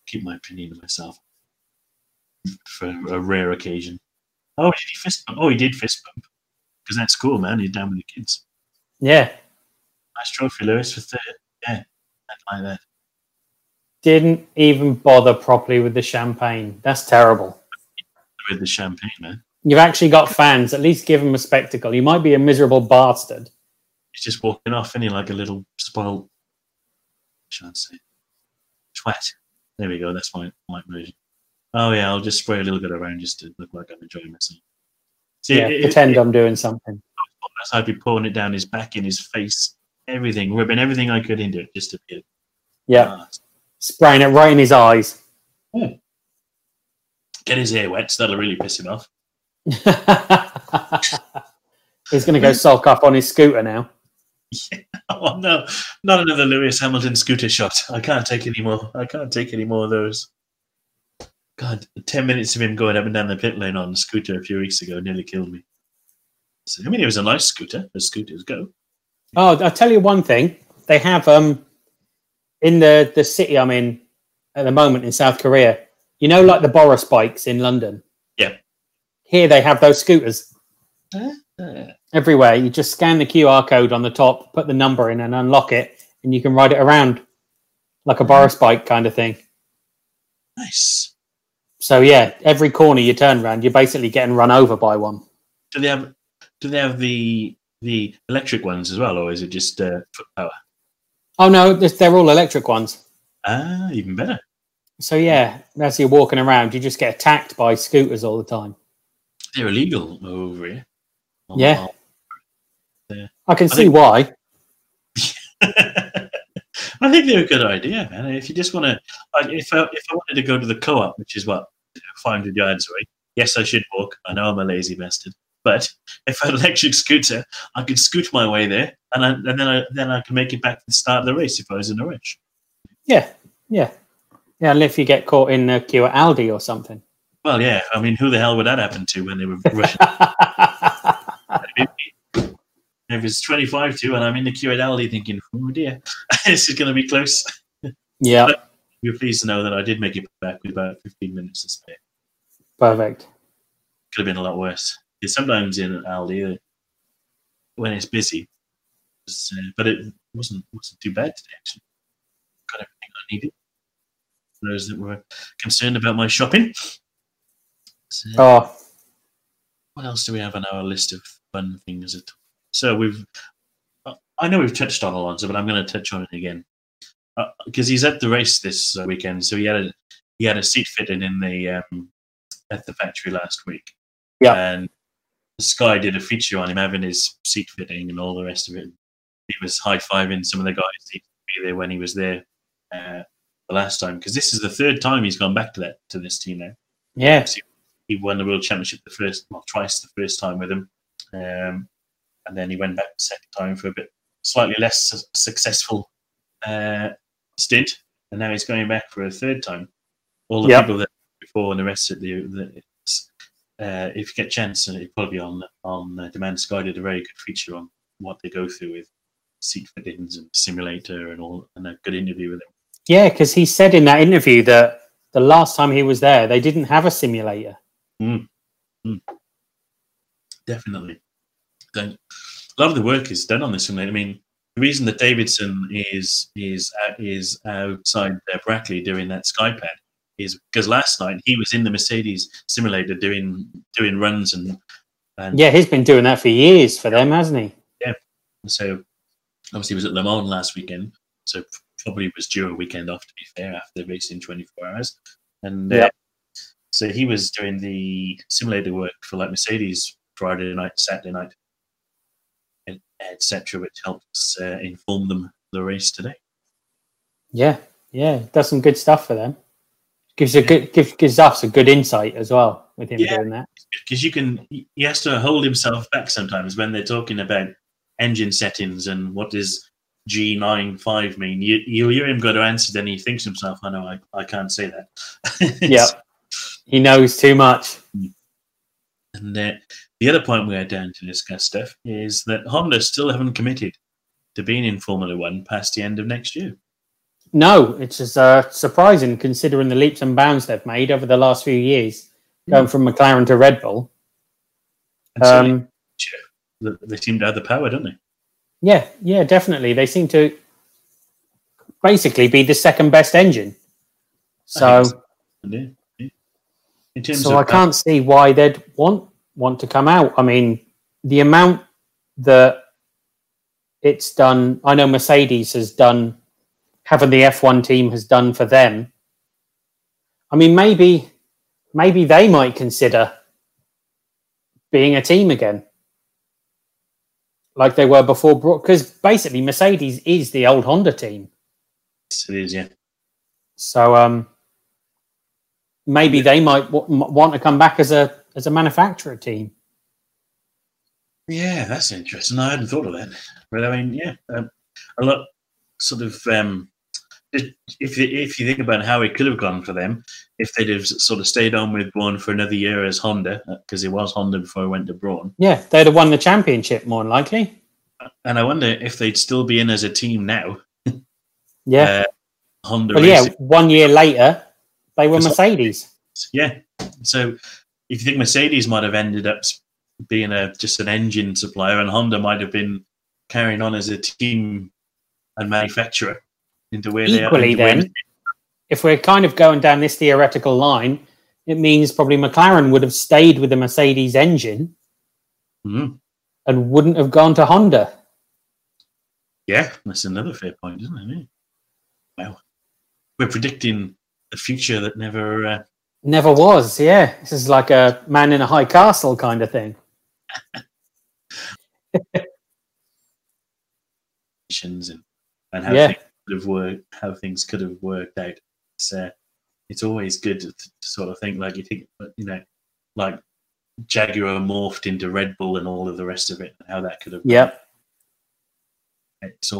[SPEAKER 1] keep my opinion to myself for a rare occasion. Oh, did he fist bump? Oh, he did fist bump because that's cool, man. He's down with the kids.
[SPEAKER 2] Yeah,
[SPEAKER 1] nice trophy, Lewis, for third. Yeah, like that.
[SPEAKER 2] Didn't even bother properly with the champagne. That's terrible.
[SPEAKER 1] With the champagne, man.
[SPEAKER 2] You've actually got fans. At least give him a spectacle. You might be a miserable bastard.
[SPEAKER 1] He's just walking off, and he like a little spoiled. Should I say? Twat. There we go. That's my my version. Oh yeah, I'll just spray a little bit around just to look like I'm enjoying myself.
[SPEAKER 2] See, yeah, it, pretend it, I'm doing something.
[SPEAKER 1] I'd be pouring it down his back, in his face, everything, rubbing everything I could into it just to be.
[SPEAKER 2] Yeah, spraying it right in his eyes.
[SPEAKER 1] Hmm. Get his ear wet, so that'll really piss him off.
[SPEAKER 2] He's going to go sulk up on his scooter now.
[SPEAKER 1] Yeah. Oh no, not another Lewis Hamilton scooter shot. I can't take any more. I can't take any more of those. God, ten minutes of him going up and down the pit lane on a scooter a few weeks ago nearly killed me. So, I mean, it was a nice scooter, as scooters go.
[SPEAKER 2] Oh, I'll tell you one thing. They have um in the the city I'm in at the moment in South Korea. You know, like the Boris bikes in London.
[SPEAKER 1] Yeah.
[SPEAKER 2] Here they have those scooters.
[SPEAKER 1] Uh, uh,
[SPEAKER 2] everywhere. You just scan the QR code on the top, put the number in, and unlock it, and you can ride it around like a Boris bike kind of thing.
[SPEAKER 1] Nice.
[SPEAKER 2] So yeah, every corner you turn around, you're basically getting run over by one.
[SPEAKER 1] Do they have? Do they have the the electric ones as well, or is it just uh, foot power?
[SPEAKER 2] Oh no, they're all electric ones.
[SPEAKER 1] Ah, even better.
[SPEAKER 2] So yeah, as you're walking around, you just get attacked by scooters all the time.
[SPEAKER 1] They're illegal over here.
[SPEAKER 2] Yeah. yeah. I can I see think, why.
[SPEAKER 1] I think they're a good idea, man. If you just want to, if I, if I wanted to go to the co-op, which is what 500 yards away, yes, I should walk. I know I'm a lazy bastard, but if I had an electric scooter, I could scoot my way there, and, I, and then I then I can make it back to the start of the race if I was in a rush.
[SPEAKER 2] Yeah, yeah, yeah. And if you get caught in a queue at Aldi or something.
[SPEAKER 1] Well, yeah. I mean, who the hell would that happen to when they were rushing? if it's 25 to and I'm in the queue at Aldi thinking, oh dear, this is going to be close.
[SPEAKER 2] Yeah.
[SPEAKER 1] you're pleased to know that I did make it back with about 15 minutes to spare.
[SPEAKER 2] Perfect.
[SPEAKER 1] Could have been a lot worse. Because sometimes in Aldi, when it's busy, it's, uh, but it wasn't wasn't too bad today, actually. Got everything I needed. For those that were concerned about my shopping.
[SPEAKER 2] So, oh.
[SPEAKER 1] What else do we have on our list of fun things? So we've, I know we've touched on Alonso, but I'm going to touch on it again because uh, he's at the race this uh, weekend. So he had a he had a seat fitting in the um, at the factory last week.
[SPEAKER 2] Yeah,
[SPEAKER 1] and Sky did a feature on him having his seat fitting and all the rest of it. He was high fiving some of the guys he be there when he was there uh, the last time because this is the third time he's gone back to that to this team now.
[SPEAKER 2] Yeah,
[SPEAKER 1] he won the world championship the first, well, twice the first time with him. Um, and then he went back the second time for a bit slightly less su- successful uh, stint, and now he's going back for a third time. All the yep. people that before and the rest of the, the uh, if you get a chance, uh, probably be on on uh, Demand Sky did a very good feature on what they go through with seat fittings and simulator and all, and a good interview with him.
[SPEAKER 2] Yeah, because he said in that interview that the last time he was there, they didn't have a simulator.
[SPEAKER 1] Mm. Mm. Definitely. a lot of the work is done on this simulator. I mean, the reason that Davidson is is uh, is outside uh, Brackley doing that SkyPad is because last night he was in the Mercedes simulator doing doing runs and, and
[SPEAKER 2] yeah, he's been doing that for years for them, hasn't he?
[SPEAKER 1] Yeah. So obviously he was at Le Mans last weekend, so probably was due a weekend off to be fair after racing 24 hours, and yeah. Uh, so he was doing the simulator work for like Mercedes Friday night, Saturday night, etc., which helps uh, inform them the race today.
[SPEAKER 2] Yeah, yeah, does some good stuff for them. Gives a good gives, gives us a good insight as well with him yeah, doing that.
[SPEAKER 1] Because you can, he has to hold himself back sometimes when they're talking about engine settings and what does G95 mean. You you hear him go to answer, then he thinks himself, "I know, I, I can't say that."
[SPEAKER 2] yeah, he knows too much.
[SPEAKER 1] And uh, the other point we are down to discuss, stuff is that Honda still haven't committed to being in Formula One past the end of next year.
[SPEAKER 2] No, it's just uh, surprising considering the leaps and bounds they've made over the last few years, going mm. from McLaren to Red Bull.
[SPEAKER 1] Um, they, they seem to have the power, don't they?
[SPEAKER 2] Yeah, yeah, definitely. They seem to basically be the second best engine. So, so, yeah. So I can't see why they'd want want to come out. I mean, the amount that it's done, I know Mercedes has done, having the F1 team has done for them. I mean, maybe, maybe they might consider being a team again, like they were before. Because basically, Mercedes is the old Honda team.
[SPEAKER 1] Yes, it is, yeah.
[SPEAKER 2] So, um, maybe they might w- want to come back as a as a manufacturer team.
[SPEAKER 1] Yeah, that's interesting. I hadn't thought of that. But I mean, yeah, um, a lot sort of. Um, if you, if you think about how it could have gone for them, if they'd have sort of stayed on with Brawn for another year as Honda, because uh, it was Honda before it went to Brawn.
[SPEAKER 2] Yeah, they'd have won the championship more than likely.
[SPEAKER 1] And I wonder if they'd still be in as a team now.
[SPEAKER 2] yeah, uh, Honda. Well, Racing. yeah, one year later, they were Mercedes.
[SPEAKER 1] Yeah, so if you think Mercedes might have ended up being a just an engine supplier, and Honda might have been carrying on as a team and manufacturer into where
[SPEAKER 2] equally
[SPEAKER 1] they
[SPEAKER 2] are. Then, if we're kind of going down this theoretical line, it means probably McLaren would have stayed with the Mercedes engine
[SPEAKER 1] mm-hmm.
[SPEAKER 2] and wouldn't have gone to Honda.
[SPEAKER 1] Yeah, that's another fair point, isn't it? Wow, we're predicting a future that never uh,
[SPEAKER 2] Never was, yeah. This is like a man in a high castle kind of thing.
[SPEAKER 1] and, and how yeah. things could have worked, how things could have worked out. It's uh, it's always good to, to, sort of think like you think, you know, like Jaguar morphed into Red Bull and all of the rest of it, and how that could have.
[SPEAKER 2] Yep.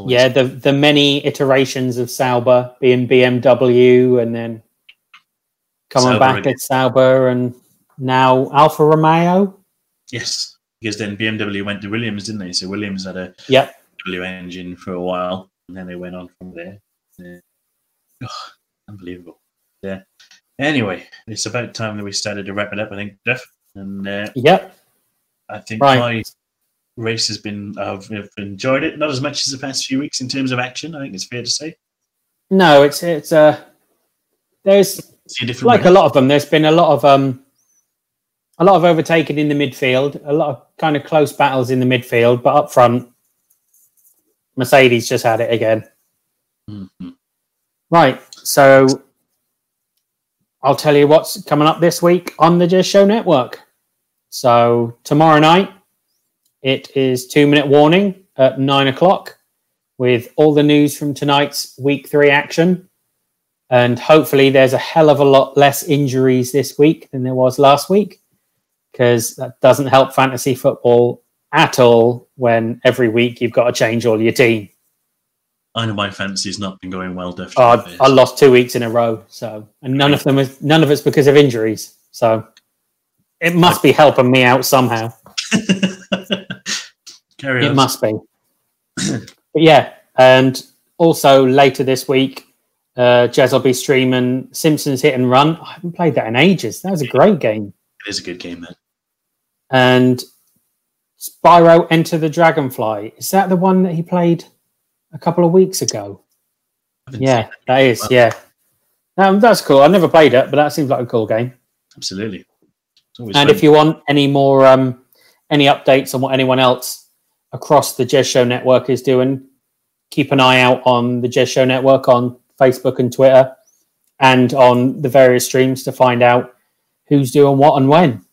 [SPEAKER 2] Yeah, the the many iterations of Sauber being BMW, and then coming Sauber back again. at Sauber and now Alfa Romeo.
[SPEAKER 1] Yes, because then BMW went to Williams, didn't they? So Williams had a
[SPEAKER 2] yep.
[SPEAKER 1] W engine for a while, and then they went on from there. Yeah. Oh, unbelievable. Yeah. Anyway, it's about time that we started to wrap it up. I think, Jeff. And uh,
[SPEAKER 2] yep.
[SPEAKER 1] I think right. Race has been. I've, I've enjoyed it, not as much as the past few weeks in terms of action. I think it's fair to say.
[SPEAKER 2] No, it's it's uh there's like way. a lot of them. There's been a lot of um, a lot of overtaking in the midfield, a lot of kind of close battles in the midfield, but up front, Mercedes just had it again.
[SPEAKER 1] Mm-hmm.
[SPEAKER 2] Right, so I'll tell you what's coming up this week on the Jez Show Network. So tomorrow night, it is two minute warning at nine o'clock with all the news from tonight's week three action. And hopefully, there's a hell of a lot less injuries this week than there was last week, because that doesn't help fantasy football at all when every week you've got to change all your team.
[SPEAKER 1] I know my fantasy's not been going well. Definitely,
[SPEAKER 2] oh, I lost two weeks in a row. So, and none of them is none of it's because of injuries. So, it must be helping me out somehow.
[SPEAKER 1] Carry
[SPEAKER 2] it on. must be. but yeah, and also later this week, uh, Jez will be streaming Simpsons Hit and Run. I haven't played that in ages. That was a great game.
[SPEAKER 1] It is a good game, man.
[SPEAKER 2] And Spyro Enter the Dragonfly. Is that the one that he played a couple of weeks ago? Yeah, that. that is. Well, yeah, um, that's cool. I've never played it, but that seems like a cool game.
[SPEAKER 1] Absolutely.
[SPEAKER 2] And fun. if you want any more, um, any updates on what anyone else across the Jez Show network is doing, keep an eye out on the Jez Show network on Facebook and Twitter, and on the various streams to find out who's doing what and when.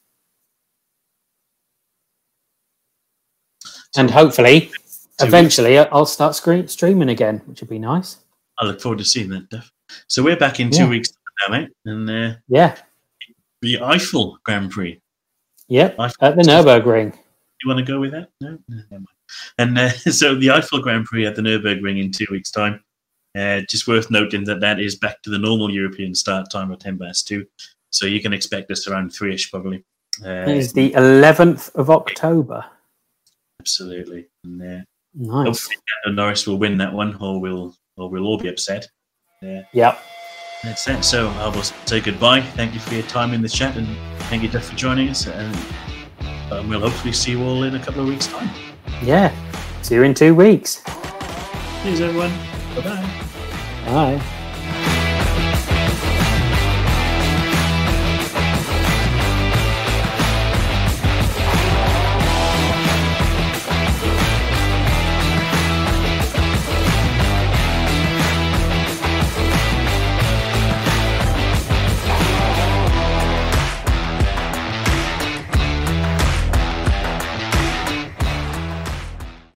[SPEAKER 2] And hopefully, eventually, I'll start streaming again, which would be nice.
[SPEAKER 1] I look forward to seeing that, Duff. So we're back in two yeah. weeks now, mate. And uh,
[SPEAKER 2] yeah,
[SPEAKER 1] the Eifel Grand Prix.
[SPEAKER 2] Yep, Eifel. at the Nurburgring.
[SPEAKER 1] You want to go with that? No, no And uh, so the Eifel Grand Prix at the Nurburgring in two weeks' time. Uh, just worth noting that that is back to the normal European start time of ten past two, so you can expect us around three-ish probably.
[SPEAKER 2] Uh, it is the eleventh of October.
[SPEAKER 1] Absolutely. And, uh,
[SPEAKER 2] nice. Hopefully,
[SPEAKER 1] Norris will win that one, or we'll or we'll all be upset.
[SPEAKER 2] Yeah. Yep.
[SPEAKER 1] That's it. So I will say goodbye. Thank you for your time in the chat, and thank you, Jeff, for joining us. And um, we'll hopefully see you all in a couple of weeks' time.
[SPEAKER 2] Yeah. See you in two weeks.
[SPEAKER 1] Cheers, everyone. Bye-bye.
[SPEAKER 2] Bye.